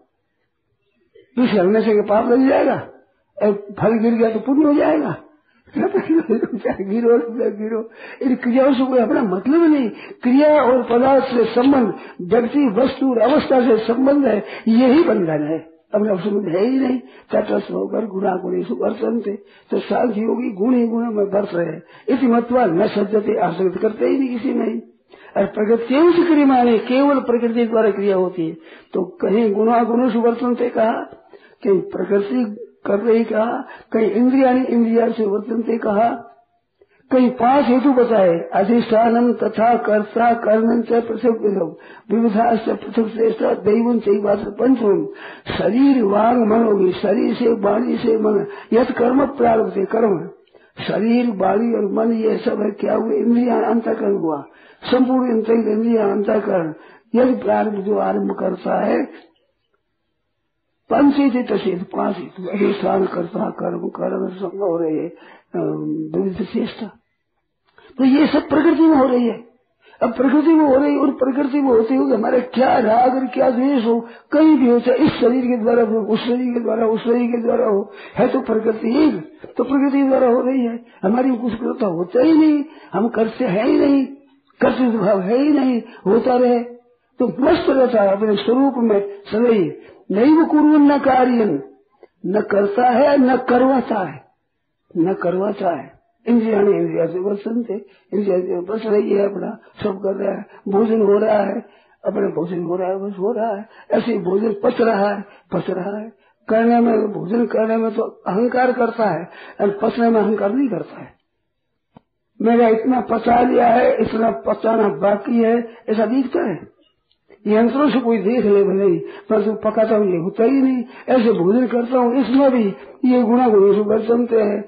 वृक्ष हलने से पाप लग जाएगा? और फल गिर गया तो पुण्य हो जाएगा? गिरो गिरो। इन क्रियाओं से कोई अपना मतलब नहीं। क्रिया और पदार्थ से संबंध, व्यक्ति, वस्तु और अवस्था से संबंध है। यही बंधन है। अपने संबंध है ही नहीं। तटस्थ होकर गुणा गुणी वर्तन थे। तो सांख्य योगी गुण ही गुण में बरस रहे। इसी मतवा न सज्जते आश्रित करते ही नहीं किसी में। और प्रकृति से क्रिया माने केवल प्रकृति द्वारा क्रिया होती है। तो कहीं गुणा गुण सुवर्तन थे कहा, कहीं प्रकृति कर रही कहा, कहीं इंद्रिया इंद्रिया से वर्तन थे कहा कई पाँच हेतु बताए, अधिष्ठानम तथा कर्ता कर्ण से पृथक पृथक विविधा से पृथक श्रेष्ठ दैवन से पंचम शरीर, वांग, मन होगी शरीर से वाणी से मन। यथ कर्म प्रारंभ कर्म। शरीर, वाणी और मन, ये सब है, क्या हुआ इंद्रिया अंतकरण हुआ। संपूर्ण इंद्रिया अंतकरण। यदि प्रारंभ जो आरंभ करता है पंच ही तसेद पाँच हेतु अधिष्ठान कर्ता कर्म कर्म सब हो रहे विविध चेष्टा तो ये सब प्रकृति में हो रही है। अब प्रकृति में हो रही और प्रकृति में होते हुए हमारे क्या राग और क्या द्वेष हो, कहीं भी हो, चाहे इस शरीर के द्वारा हो, उस शरीर के द्वारा उस शरीर के द्वारा हो, है तो प्रकृति एक। तो प्रकृति द्वारा हो रही है। हमारी कुछ करता होता ही नहीं। हम करते है ही नहीं। कर्तव्य भाव है ही नहीं। होता रहे। तो मस्त रहता है अपने स्वरूप में सदैव। नहीं वो कुरुन न कार्य न करता है, न करवाता है। न करवाता है। इंद्रिया इंद्रिया से वर्षन थे। इंद्रिया से बस रही है अपना, सब कर रहा है। भोजन हो रहा है। अपने भोजन हो रहा है, बस हो रहा है। ऐसे ही भोजन पच रहा है, पच रहा है। करने में, भोजन करने में तो अहंकार करता है, और पचने में अहंकार नहीं करता है। मेरा इतना पचा लिया है, इतना पचाना बाकी है, ऐसा दिखता है। यंत्रों से कोई देख ले भले ही, पर जो पकाता हूँ, ये होता ही नहीं। ऐसे भोजन करता हूँ, इसमें भी ये गुणा गुण से जमते हैं।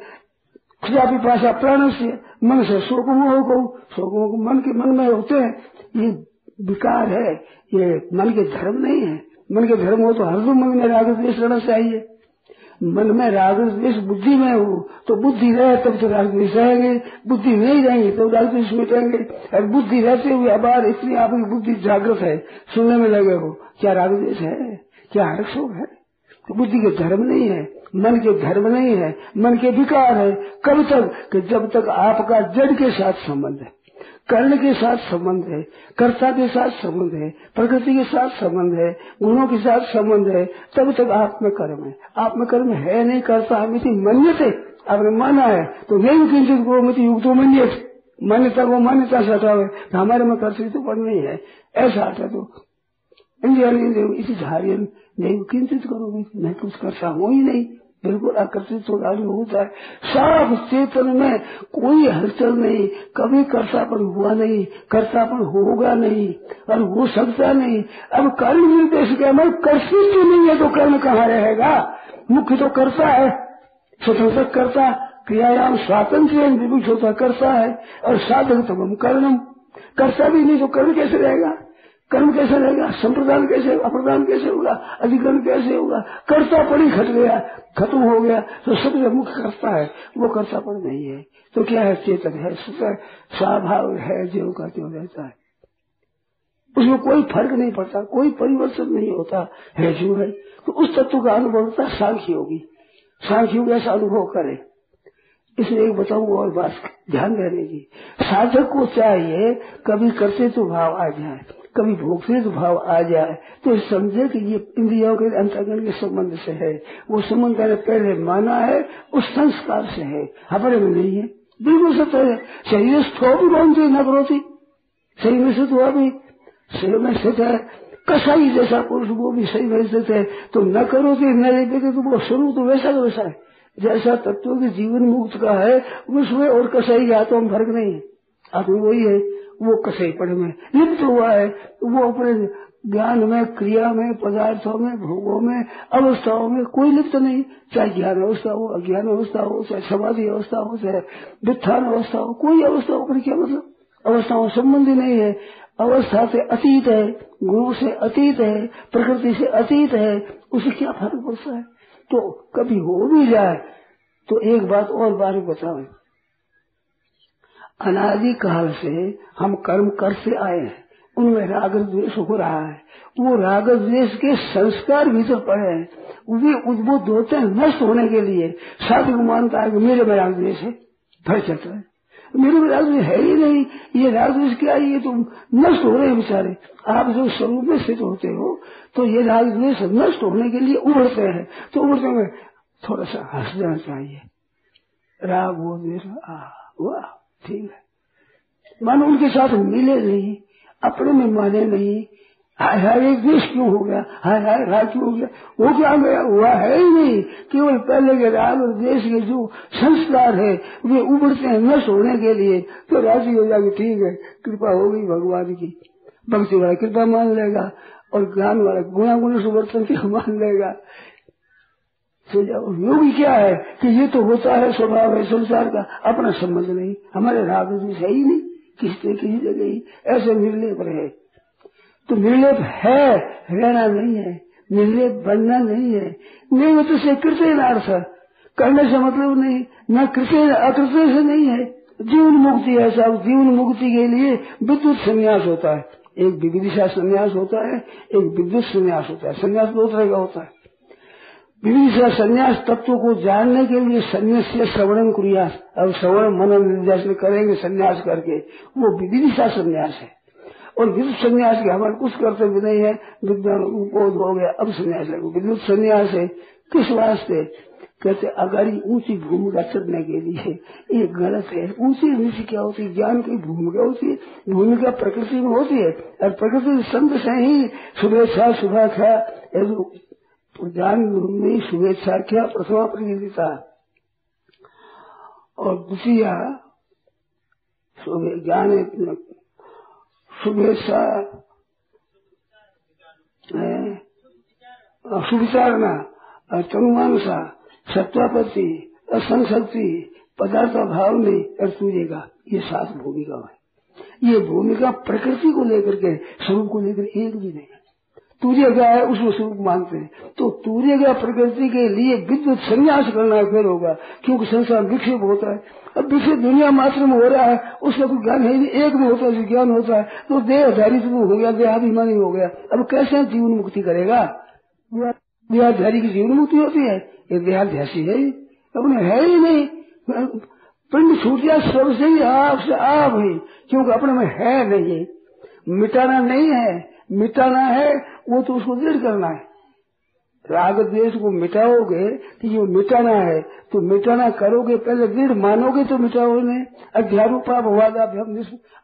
खुदा भी पासा प्राण से, मन से शोक मोह को शोक मन के मन में होते हैं। ये विकार है, ये मन के धर्म नहीं है। मन के धर्म हो तो हर दो मन में राग द्वेष रहना चाहिए मन में राग द्वेष बुद्धि में हो तो बुद्धि रहे, तब तो राग द्वेष रहेंगे बुद्धि नहीं रहेंगे तो राग द्वेष मिटेंगे और बुद्धि रहते हुए अबार, इतनी आपकी बुद्धि जागृत है, सुनने में लगे हो, क्या राग द्वेष है? क्या हर्ष है? तो बुद्धि के धर्म नहीं है, मन के धर्म नहीं है, मन के विकार है। कब तक? कि जब तक आपका जड़ के साथ संबंध है। कर्ण के साथ संबंध है, कर्ता के साथ संबंध है, प्रकृति के साथ संबंध है, गुणों के साथ संबंध है, तब तक आत्म कर्म है। आत्म कर्म है नहीं, करता हम इसी मन्य से आपने माना है तो नहीं किंचित गो मिति युग तो मन्य मान्यता को मान्यता से हटावे तो हमारे में कर्तव्य तो पढ़ नहीं है। ऐसा हटा तो इंडिया इसी धार्य नहीं। किंचित करो मैं कुछ करता हूँ ही नहीं। बिल्कुल आकर्षित हो रहा होता है सब चेतन में कोई हलचल नहीं, कभी कर्तापन हुआ नहीं कर्तापन होगा नहीं, और हो सकता नहीं। अब कर्म निर्देश के मैं कर्षित नहीं है तो कर्म कहाँ रहेगा? मुख्य तो करता है, स्वतंत्र करता क्रियायाम स्वातंत्र विभुष होता करता है, और साधक तो हम कर्म करता भी नहीं तो कर्म कैसे रहेगा? कर्म कैसे रहेगा? संप्रदान कैसे होगा अप्रदान कैसे होगा? अधिकरण कैसे होगा? कर्ता पड़ी घट गया, खत्म हो गया तो सबसे मुख्य करता है, वो कर्तापण नहीं है। तो क्या है? चेतन है स्वभाव है, जो का जो रहता है। उसमें कोई फ़र्क नहीं पड़ता, कोई परिवर्तन नहीं होता, है जो है तो उस तत्व का अनुभव होता है सांख्य होगी। सांख्य योग ऐसा अनुभव करे। इसलिए एक बताऊँगा और बात, ध्यान देने की। साधक को चाहिए, कभी करते तो भाव आ जाए। कभी भोगते भाव आ जाए तो समझे कि ये इंद्रियों के अंतर्गण के संबंध से है। वो संबंध मैंने पहले माना है, उस संस्कार से है। हमारे में नहीं है। बिल्कुल सत्य है। शरीर स्थो भी मानते न करोती। सही में स्थित हुआ भी सही में स्थित है। कसाई जैसा पुरुष वो भी सही में स्थित है। तो न करो तो न देखे तो वो शुरू तो वैसा का वैसा है। जैसा तत्व के जीवन मुक्त का है, उसमें और कसाई के हाथों में फ़र्क नहीं है। आदमी वही है। वो कसाई पढ़ में लिप्त हुआ है। वो अपने ज्ञान में, क्रिया में, पदार्थों में, भोगों में, अवस्थाओं में कोई लिप्त नहीं। चाहे ज्ञान अवस्था हो, अज्ञान अवस्था हो, चाहे समाधि अवस्था हो, चाहे वित्थान अवस्था हो, कोई अवस्था हो क्या मतलब? अवस्थाओं संबंधी नहीं है। अवस्था से अतीत है गुरु से अतीत है, प्रकृति से अतीत है, उसे क्या फ़र्क पड़ता है? तो कभी हो भी जाए तो एक बात और बारे बताओ। अनादि काल से हम कर्म कर से आए हैं। उनमें राग द्वेष हो रहा है। वो राग द्वेष के संस्कार भीतर पड़े हैं, वे उद्बुद्ध होते हैं नष्ट होने के लिए। साधु को मानता है कि मेरे में राग द्वेष है भर चलता है। मेरे में राग है ही नहीं। ये राग द्वेष क्या है? ये तो नष्ट हो रहे हैं बेचारे। आप जो स्वरूप में स्थित होते हो तो ये राग द्वेष नष्ट होने के लिए उभरते हैं। तो उभरते हुए थोड़ा सा हंस जाना चाहिए। राग वो द्वेष वाह। ठीक है। मानो उनके साथ मिले नहीं, अपने में माने नहीं, हाय हाय एक देश क्यों हो गया? हाय हाय राग क्यों हो गया? वो क्या गया? हुआ है ही नहीं। केवल पहले के राज और देश के जो संस्कार है, वे उभरते हैं नष्ट होने के लिए। तो राज़ी हो जाएगी ठीक है। कृपा होगी भगवान की। भक्ति वाला कृपा मान लेगा और ज्ञान वाला गुणा गुण सुवर्तन की मान लेगा। तो योगी क्या है कि ये तो होता है स्वभाव है, संसार का अपना संबंध नहीं। हमारे राग है ही नहीं, किसी किसी जगह ही? ऐसे निर्लेप रहे। तो निर्लेप है, रहना नहीं है, निर्लेप बनना नहीं है। नहीं तो से कृतय करने से मतलब नहीं, न कृतय अकृतय से नहीं है। जीवन मुक्ति है सब, जीवन मुक्ति के लिए विद्युत संन्यास होता है। एक विविधिशा संन्यास होता है, एक विद्युत संन्यास होता है। संन्यास दो तरह का होता है। विविध संन्यास तत्व को जानने के लिए संन्यास श्रवण क्रिया, अब श्रवण मनन निर्देशन करेंगे संन्यास करके। वो विविधिशा संन्यास है। और विद्युत संन्यास के हमारे कुछ कर्तव्य नहीं है। विज्ञान उपबोध हो गया, अब संन्यास है। विद्युत संन्यास है। किस वास्ते? कहते अगाड़ी ऊँची भूमिका चढ़ने के लिए ये गलत है। ऊँची नीचे क्या होती है? ज्ञान की भूमिका होती है? भूमिका प्रकृति में होती है? और प्रकृति संत से ही शुभा था ज्ञान में शुभेच्छा क्या, प्रथमा प्रतियोगिता और दूसरिया ज्ञान शुभेच्छा सुविचारणा तनुमानसा सत्वापत्ति असंशक्ति पदार्थ भाव में सूर्य ये सात भूमिका है। ये भूमिका प्रकृति को लेकर के, स्वरूप को लेकर एक भी नहीं तूर्य क्या है उसको स्वरूप मानते हैं। तो तूर्य क्या प्रकृति के लिए विद्युत संन्यास करना फिर होगा, क्योंकि संसार विकसित होता है। अब विकसित दुनिया मात्र में हो रहा है उसका कोई ज्ञान है नहीं। एक में होता है ज्ञान होता है तो देहधारी हो गया, देहाभिमानी हो गया। अब कैसे जीवन मुक्ति करेगा? देहाधारी की जीवन मुक्ति होती है। ये देहाध्यासी है अपने है ही नहीं। पिंड छूट गया, सबसे ही आपसे आप ही, क्योंकि अपने में है नहीं। मिटाना नहीं है। मिटाना है वो तो उसको दृढ़ करना है। राग द्वेष को मिटाओगे कि ये मिटाना है तो मिटाना करोगे, पहले दृढ़ मानोगे तो मिटाओ नहीं अध्यारोप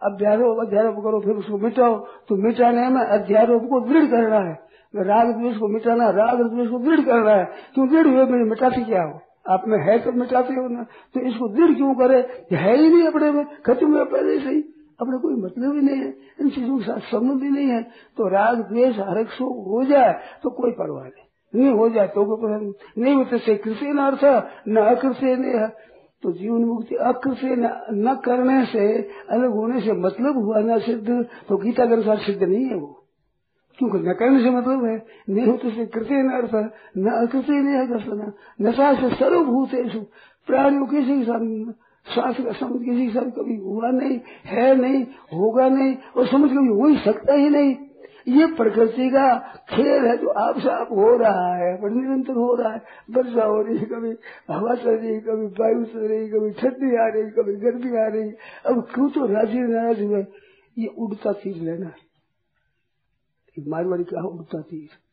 अध्यारोप अध्यारोप करो, फिर उसको मिटाओ। तो मिटाने में अध्यारोप को दृढ़ करना है। राग द्वेष को मिटाना, राग द्वेष को दृढ़ करना है। क्यों दृढ़ हुए? मैंने मिटाते क्या हो? आप में है तो मिटाते हो ना। तो इसको दृढ़ क्यों करे? है ही नहीं अपने में। खत्म हुआ पहले से ही। अपने कोई मतलब ही नहीं है। इन चीज़ों के साथ संबंध ही नहीं है। तो राग, द्वेष, हरक सो हो जाए तो कोई परवाह नहीं। नहीं हो जाए तो कोई नहीं। होते से कृषि न अर्थ, न अकृषि नहीं तो जीवन मुक्ति अकृषि न करने से, अलग होने से मतलब हुआ न सिद्ध। तो गीता के अनुसार सिद्ध नहीं है वो। क्योंकि न करने से मतलब है। नहीं होते से कृत्य न अर्थ, न अकृषि दर्शन। नशा से सर्वभूत प्राणियों किसी श्वास का समझ किसी के कभी हुआ नहीं, है नहीं, होगा नहीं, और समझ कभी हो ही सकता ही नहीं। ये प्रकृति का खेल है जो आप से आप हो रहा है, पर निरंतर हो रहा है। वर्षा हो रही है कभी हवा चल रही है कभी वायु चल रही है कभी ठंडी आ रही, कभी गर्मी आ रही। अब क्यों तो राज़ी नाराज़ हुए ये उड़ता तीर लेना। मारवाड़ी क्या उड़ता तीर।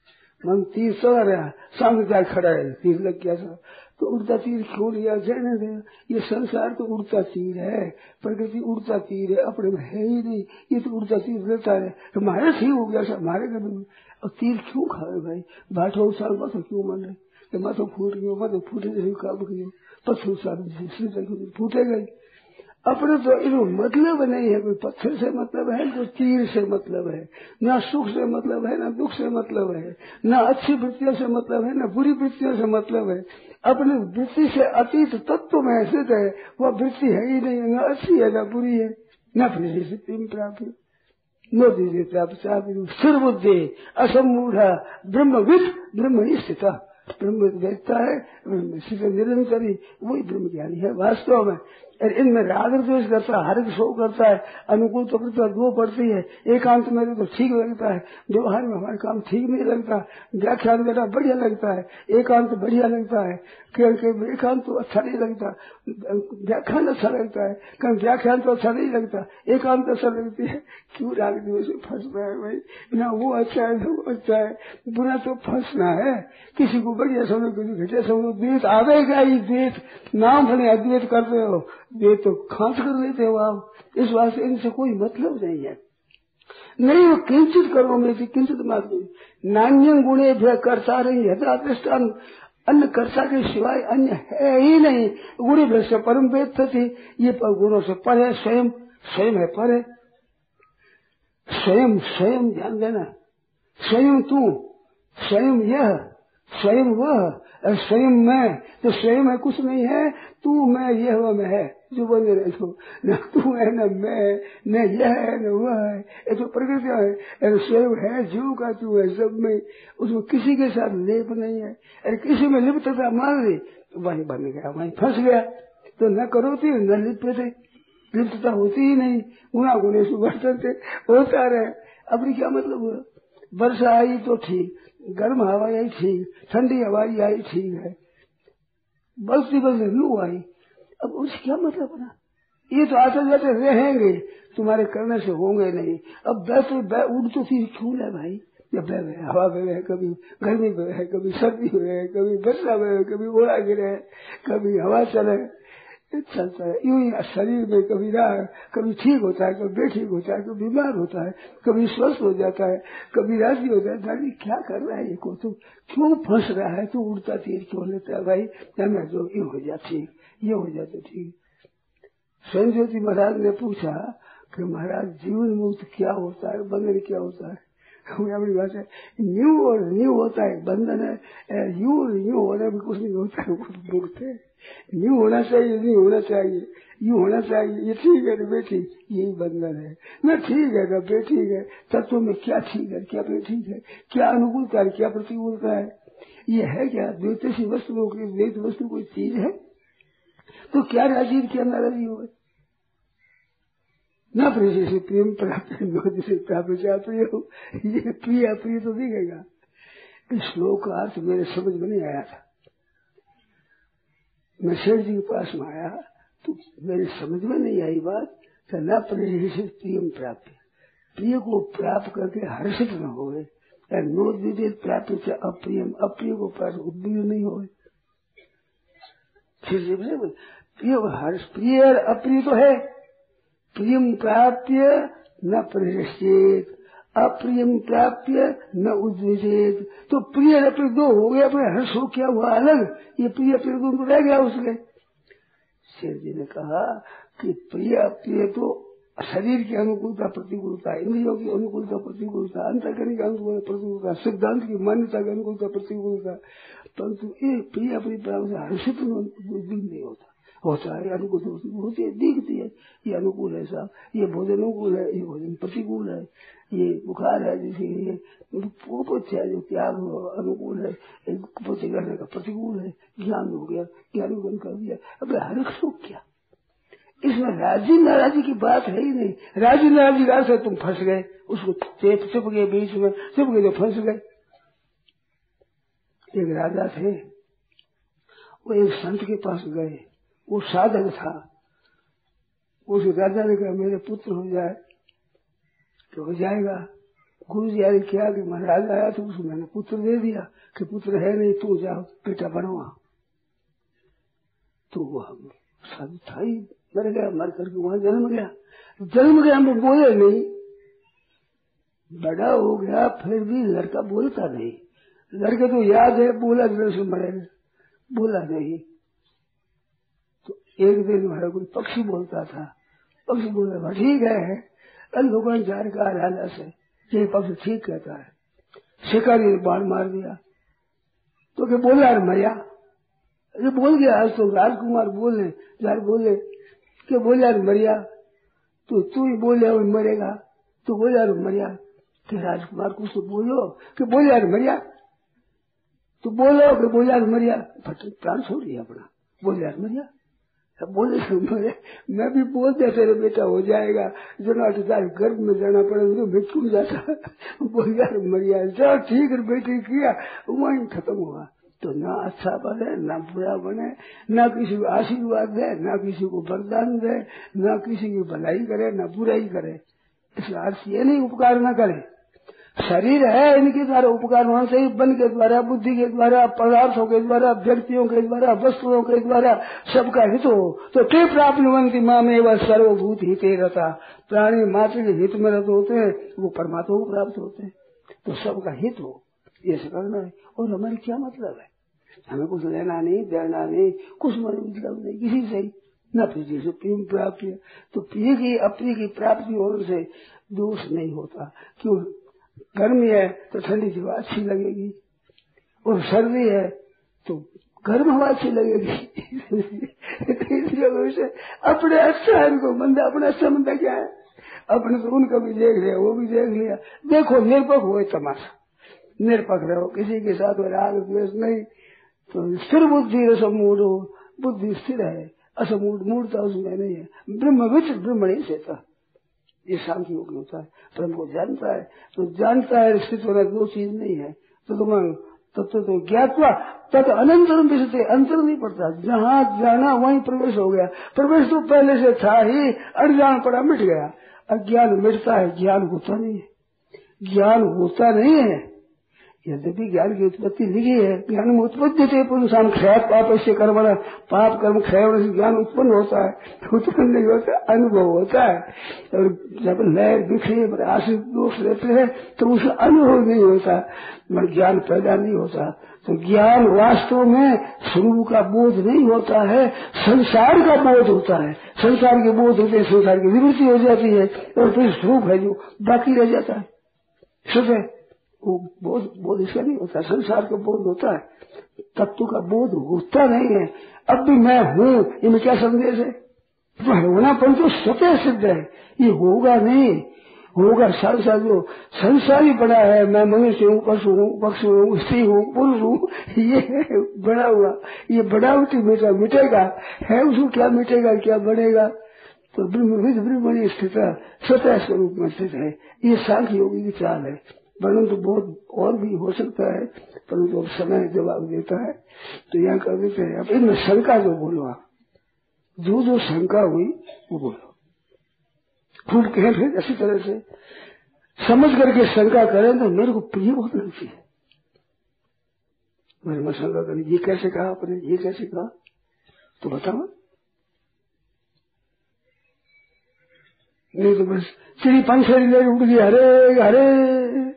मन तीर रहा, सामने जाकर खड़ा है, तीर लग गया था तो उड़ता तीर क्यों लिया जाने दे। ये संसार तो उड़ता तीर है प्रकृति उड़ता तीर है, अपने में है ही नहीं। ये तो उड़ता तीर रहता है। तो हमारे ठीक हो गया सब हमारे घर में और तीर क्यों खाए भाई? बाठो साल मत क्यों मन है? मत फूट गयो मत फूटे काम किए। पशु साल फूटे गई अपने तो मतलब नहीं है, कोई पत्थर से मतलब है, कोई तीर से मतलब है, ना सुख से मतलब है, ना दुख से मतलब है, ना अच्छी वृत्तियों से मतलब है, ना बुरी वृत्तियों से मतलब है। अपने वृत्ति से अतीत तत्व में स्थित है, वह वृत्ति है ही नहीं, ना अच्छी है, ना बुरी है। न फिर प्राप्त मोदी जी प्राप्त सिर बुद्धि असमूढ़ ब्रह्मविद ब्रह्म स्थित ब्रह्म देखता है निरंतरी, वही ब्रह्म ज्ञानी है, वास्तव में। इनमें राग द्वेष करता है हर शो करता है, अनुकूल तो प्रकृति दो पड़ती है, एकांत मेरे तो ठीक लगता है, व्यवहार में हमारे काम ठीक नहीं लगता, व्याख्यान बेटा बढ़िया लगता है, एकांत बढ़िया लगता है क्योंकि एकांत तो अच्छा नहीं लगता, व्याख्यान अच्छा लगता है, कहीं व्याख्यान तो अच्छा नहीं लगता, एकांत अच्छा लगती है, क्यों राग द्वेष में फंस रहा है भाई? ना वो अच्छा है वो अच्छा है, बुरा तो फंसना है, किसी को बढ़िया समझो, किसी घटे समझो द्वेत आवेगा ही द्वेत नाम भले अद्वैत करते हो ये तो खांस कर लेते हो आप इस वास्ते इनसे कोई मतलब नहीं है। नहीं, वो किंचित करो में थी किंचित मात्र नान्य गुणे भय करता रही अन्य कर्ता के सिवाय अन्य है ही नहीं। गुणी भय से परम वेद थी ये गुणों से पर है, स्वयं। स्वयं है पर है। स्वयं स्वयं ध्यान देना। स्वयं तू, स्वयं यह, स्वयं वह, स्वयं मैं। तो स्वयं है कुछ नहीं है, तू, मैं, यह, वह, मैं है। जो बने रहे तो न तू है, न मैं, न यह है, न वह है। ये तो प्रकृति है अरे स्वयं है, जीव का तू है, सब में उसको किसी के साथ लेप नहीं है। अरे किसी में लिप्तता मान ली तो वही बन गया, वही फंस गया। तो न करो थी न लिप्त थे। लिप्तता होती ही नहीं, गुना गुने से थे, होता रहे। अपनी क्या मतलब हुआ? वर्षा आई तो ठीक, गर्म हवा आई ठीक, ठंडी हवा आई ठीक है। बस बस लू आई। अब उससे क्या मतलब बना ये तो आते जाते रहेंगे। तुम्हारे करने से होंगे नहीं। अब बैठे बै उड़ तो फिर क्यों है भाई? जब बह हवा बह कभी गर्मी बह कभी सर्दी हो बह, कभी वर्षा बह कभी ओला गिरे, कभी हवा चले। चलता है। यूँ ही शरीर में कभी रहा, कभी ठीक होता है, कभी बेठीक होता है, कभी बीमार होता है, कभी स्वस्थ हो जाता है, कभी राज़ी हो जाता है। दादी क्या कर रहा है ये को तो क्यों फंस रहा है? तो उड़ता तीर क्यों लेता है भाई? जो ये हो जाती ठीक। ये हो जाते ठीक स्वयं ज्योति महाराज ने पूछा कि महाराज, जीवन मुक्त क्या होता है? बंधन क्या होता है? अपनी बात है न्यू और न्यू होता है, बंधन है यू न्यू होने में कुछ नहीं होता है मुक्त है। न्यू होना चाहिए नहीं होना चाहिए, यू होना चाहिए, ये ठीक है बेटी? यही बंधन है। न ठीक है न बेठीक है तत्व में क्या ठीक है, क्या बेठीक है? क्या अनुकूलता है, क्या प्रतिकूलता है? ये है क्या? द्वैत वस्तु द्वैत वस्तु कोई चीज़ है? तो क्या राजीव क्या नाराजी हो न प्रिय से प्रेम प्राप्त से प्राप्त प्रिय हो। ये प्रिय अप्रिय तो दिखेगा। इस श्लोक का अर्थ मेरे समझ में नहीं आया था। मैं शेर जी के पास में आया तो मेरी समझ में नहीं आई बात तो न प्रिय से प्रियम प्राप्त प्रिय को प्राप्त करके हर्षित न हो नोद प्राप्त से अप्रियम अप्रिय को प्राप्त उद्वीर नहीं हो प्रिय हर्ष प्रिय अप्रिय तो है। प्रियम प्राप्य न प्रहृषेत अप्रियम प्राप्य न उद्विजित। तो प्रिय अप्रिय दो हो गया, अपने हर्ष हो क्या हुआ अलग? ये प्रिय अप्रिय तो रह गया उसके। शेर जी ने कहा कि प्रिय अप्रिय तो शरीर की अनुकूलता, प्रतिकूलता, इंद्रियों की अनुकूलता, प्रतिकूलता अंतकरण की अनुकूलता, प्रतिकूलता, सिद्धांत की मान्यता की अनुकूलता, प्रतिकूलता, परंतु ये प्रिय अपनी प्राप्त से हर्षित नहीं होता। होता है अनुकूल होती है दिखती है। ये अनुकूल है साहब ये भोजन अनुकूल है, ये भोजन प्रतिकूल है। ये बुखार है, जैसे ये कुछ है, जो त्याग अनुकूल है कुछ करने का प्रतिकूल है। ज्ञान हो गया, ज्ञान कर दिया। अब हर सुख क्या? इसमें राज़ी नाराजी की बात है ही नहीं। राज़ी नाराजी का से तुम फंस गए। उसको चेप चुप गए बीच में, चुप गए तो फंस गए। एक राजा थे, वो एक संत के पास गए। वो साधक था। उस राजा ने कहा, मेरे पुत्र हो जाए तो हो जाएगा। गुरु जी आए किया कि महाराज आया तो उसको मैंने पुत्र दे दिया कि पुत्र है नहीं, तू जाओ, बेटा बनवा। तो वो साधु था ही। मर गया मर करके वहाँ जन्म गया। जन्म गया, हम बोले, नहीं। बड़ा हो गया, फिर भी लड़का बोलता नहीं। लड़के तो याद है, बोला से मरेगा बोला, नहीं। तो एक दिन हमारा कोई पक्षी बोलता था। पक्षी बोल रहा ठीक है लोगों जार का राजा से ये पक्ष ठीक कहता है। शिकारी ने बाण मार दिया। तो क्या बोला मरिया अरे बोल गया, आज तो राजकुमार बोले यार बोले कि बोले यार मरिया? तो तू ही बोले और मरेगा। तो बोले मरिया, कि राजकुमार तो बोलो, कि बोले यार मरिया? तो बोलो कि बोले मरिया? प्राण छोड़ दिया अपना। बोले यार मरिया? बोले बोले मैं भी बोल दिया तेरे बेटा हो जाएगा। जना तार गर्भ में जाना पड़े तो मैं क्यों जाता बोल यार मरिया चलो ठीक है, बेटी, किया। वहीं खत्म हुआ। तो ना अच्छा बने, ना बुरा बने, ना किसी को आशीर्वाद दे, ना किसी को वरदान दे, ना किसी की भलाई करे, ना बुराई करे। इसका अर्थ ये नहीं उपकार न करे। शरीर है इनके द्वारा उपकार होना चाहिए बन के द्वारा, बुद्धि के द्वारा, पदार्थों के द्वारा, व्यक्तियों के द्वारा, वस्तुओं के द्वारा सबका हित हो तो के प्राप्त बनती माँ में वह सर्वभूत हित रहता प्राणी मात्र के हित में रहते होते हैं, वो परमात्मा को प्राप्त होते हैं। तो सबका हित हो, ये करना है। और हमारी क्या मतलब है? हमें कुछ लेना नहीं, देना नहीं, कुछ मतलब नहीं, किसी से न प्रीति से प्रेम प्राप्ति तो प्रिय की अप्रिय की प्राप्ति होने से दोष नहीं होता। क्यों? गर्मी है तो ठंडी हवा अच्छी लगेगी। और सर्दी है तो गर्म हवा अच्छी लगेगी। इसलिए अपने अच्छा है इनको बंदा, अपना अच्छा बंदा क्या है। अपने तो उनका भी देख लिया, वो भी देख लिया। देखो, निरपक हो तमाशा। निरपक रहो, किसी के साथ राग द्वेष नहीं। तो स्थिर बुद्धि रसमूढ़ हो, बुद्धि स्थिर है असमूढ़ मूढ़ता उसमें नहीं है। ब्रह्म विच ब्रह्म नहीं सेता। ये शांति योग होता है तो हमको जानता है। तो जानता है, स्थित होना दो चीज़ नहीं है। तो तुम तत्व तो तो ज्ञातवा तब अनंतरम विषय अंतर नहीं पड़ता। जहाँ जाना, वहीं प्रवेश हो गया। प्रवेश तो पहले से था ही अज्ञान पड़ा, मिट गया। अज्ञान मिटता है, ज्ञान होता नहीं है। ज्ञान होता नहीं है। यद्यपि ज्ञान की उत्पत्ति लिखी है, ज्ञान में उत्पत्ति थे पुरुषान क्षय पाप, ऐसे कर्म पाप कर्म क्षय से ज्ञान उत्पन्न होता है, उत्पन्न नहीं होता, अनुभव होता है। और जब लय विषय आश्रित दोष रहते हैं तो उसे अनुभव नहीं होता मन ज्ञान पैदा नहीं होता। तो ज्ञान वास्तव में स्वरूप का बोध नहीं होता है, संसार का बोध होता है। संसार के बोध होते संसार की निवृत्ति हो जाती है, और फिर स्वरूप है जो बाकी रह जाता है। शुभ है। वो बोध बोध इसका नहीं होता, संसार का बोध होता है। तत्व का बोध होता नहीं है। अब भी मैं हूँ इनमें क्या संदेश है? होनापन तो स्वतः सिद्ध है। ये होगा नहीं। होगा संसार जो संसार बड़ा है। मैं मनुष्य हूँ, पशु हूँ, पक्षी हूँ, स्त्री हूँ, पुरुष हूँ, ये बड़ा हुआ। ये बनावटी बेटा मिटेगा। है उसको क्या मिटेगा, क्या बढ़ेगा तो ब्रह्म विध ब्रह्मणी स्थित स्वतः स्वरूप में स्थित है। ये सांख्य योगी की चाल है। वर्णन तो बहुत और भी हो सकता है, परंतु अब समय जवाब देता है। तो यहाँ कर देते हैं इनमें शंका जो बोलो आप, जो जो शंका हुई, वो बोलो। खूब कहें फिर ऐसी तरह से, समझ करके शंका करें तो मेरे को प्रिय बहुत लगती है। मेरे में शंका करें, ये कैसे कहा आपने, ये कैसे कहा? तो बताओ। नहीं तो बस श्री गई, हरे हरे।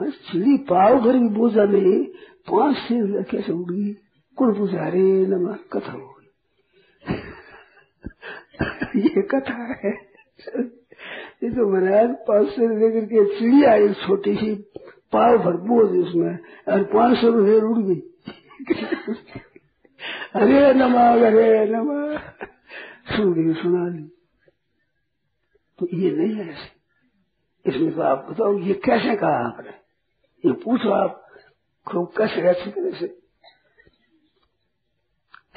सीढ़ी पाव घर भी बोझा नहीं पाँच सीढ़ी कैसे उड़ी कुल अरे नमा कथा हो गई ये कथा है। ये तो महाराज पाँच सौ लेकर के चिड़िया आई छोटी सी पाव भर बोझ उसमें, और पाँच सौ रुपये उड़ गई। अरे नमा अरे नमा। सुन गई, सुना ली। तो ये नहीं है ऐसे। इसमें तो आप बताओ, ये कैसे कहा आपने? ये पूछो आप खूब कैसे अच्छी तरह से?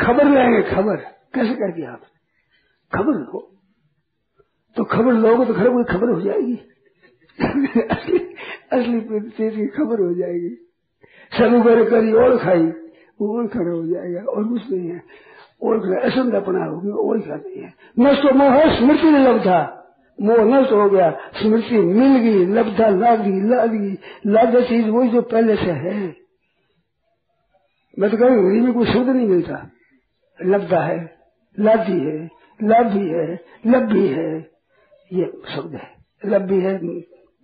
खबर लेंगे खबर। कैसे कर दिया आप खबर लो। तो खबर लोगे तो घर कोई खबर हो जाएगी। असली असली चीज़ की खबर हो जाएगी। सब कर करी, और खाई वो और खड़ा हो जाएगा, और कुछ नहीं है। और असंत अपना होगी और क्या नहीं है। नष्ट मोह स्मृति लग था मोह नष्ट हो गया, स्मृति मिल गई, लब्धा लाग लाग। लाग चीज़ वही जो पहले से है। मैं तो कहूँ हिंदी में कोई शब्द नहीं मिलता। लब्धा है लाधी है, लाभी है, लब्भी है। ये शब्द है। लब्भी है,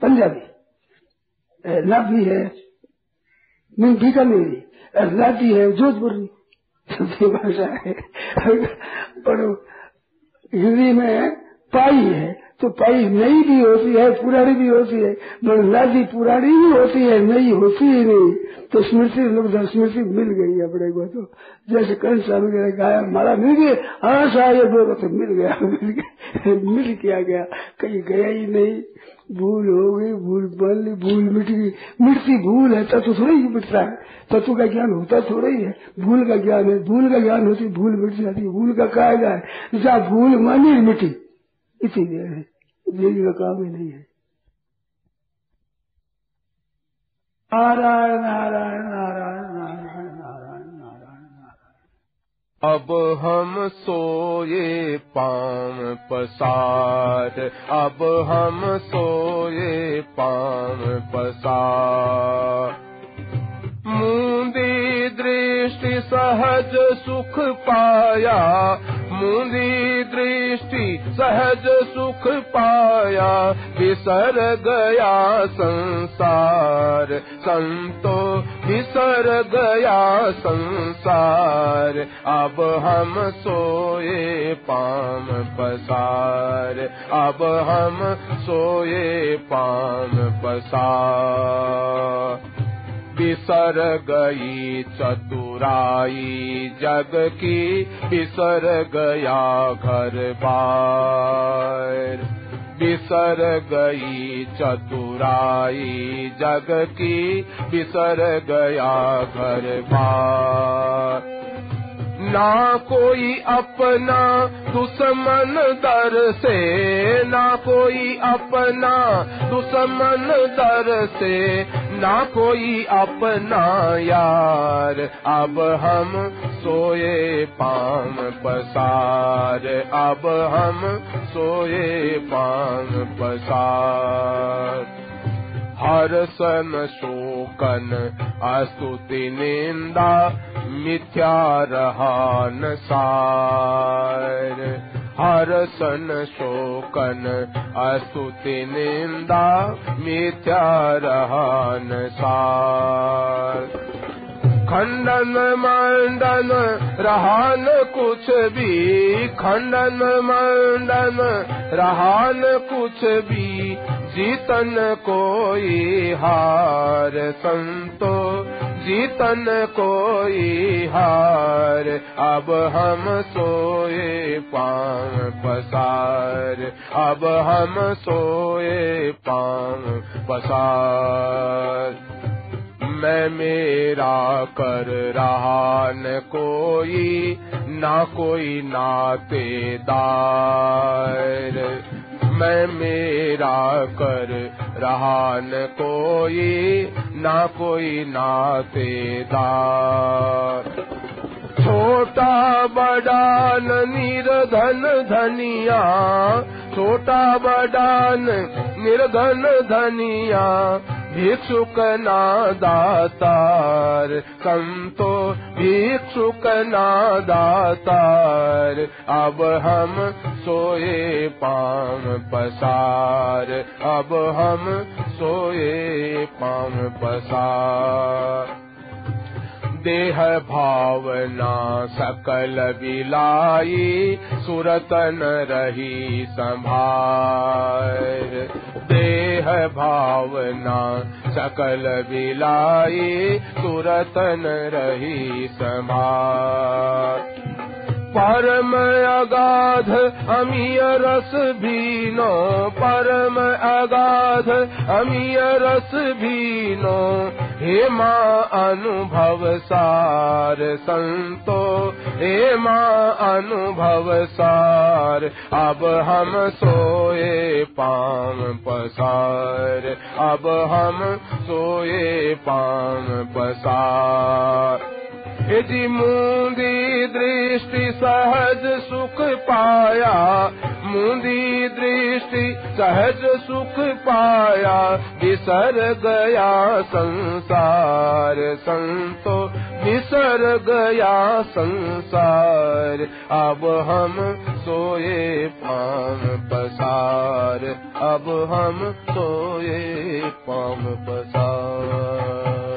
पंजाबी। लाभी है बीकानेरी लाठी है, जोधपुरी। भाषा है। पर हिंदी में पाई है। तो पाई नई भी होती है, पुरानी भी होती है मगर लादी पुरानी भी होती है नई होती ही नहीं। तो स्मृति स्मृति मिल गई अपने को तो जैसे कल स्वामी ने गाया, माला मिल गई हाँ साहब तो मिल गया मिल गया, मिल किया गया। कहीं गया ही नहीं। भूल हो गई, भूल बन ली, भूल मिट गई। मिटती भूल है तत्व थोड़ी ही मिटता है। तत्व का ज्ञान होता थोड़ा ही है। भूल का ज्ञान है, भूल का ज्ञान होती, भूल मिट जाती है भूल का कहा जाए जहाँ भूल मानी, मिटी। इसीलिए है। देवी काम ही नहीं है। नारायण नारायण नारायण नारायण नारायण नारायण नारायण। अब हम सोए पाम पसार अब हम सोए पाम पसार मुंदी दृष्टि सहज सुख पाया। मुंदी दृष्टि सहज सुख पाया। बिसर गया संसार। संतो बिसर गया संसार। अब हम सोए पाम पसार। अब हम सोए पाम पसार बिसर गई चतुराई जग की, बिसर गया घर बार। बिसर गई चतुराई जग की, बिसर गया घर बार। ना कोई अपना दुश्मन दर से, ना कोई अपना दुश्मन दर से ना कोई अपना यार। अब हम सोए पाम पसार। अब हम सोए पाम पसार। हर सन शोकन, अस्तुति निंदा, मिथ्या रहान सार। हर सन शोकन अस्तुति निंदा मिथ्या रहान सार। खंडन मंडन रहान कुछ भी। खंडन मंडन रहान कुछ भी जीतन कोई हार संतो, जीतन कोई हार। अब हम सोए पान पसार, अब हम सोए पान पसार। मैं मेरा कर रहा न कोई, ना कोई नातेदार। मैं मेरा कर रहा न कोई, ना कोई नातेदार। छोटा बड़ा न निर्धन धनिया, छोटा बड़ा न निर्धन धनिया, भिक्षुक नादातार, संतो भिक्षुक नादातार अब हम सोए पाम पसार अब हम सोए पाम पसार देह भावना सकल बिलाई सुरतन रही संभार। देह भावना सकल बिलाई सुरतन रही संभार परम अगाध अमीय रस भीनो। परम अगाध अमीय रस भीनो। हे माँ अनुभव सार संतो हे माँ अनुभव सार। अब हम सोए पाम पसार। अब हम सोए पाम पसार यदि मूंदी दृष्टि सहज सुख पाया मुंदी दृष्टि सहज सुख पाया बिसर गया संसार संतो बिसर गया संसार अब हम सोए पाम पसार अब हम सोए पाम पसार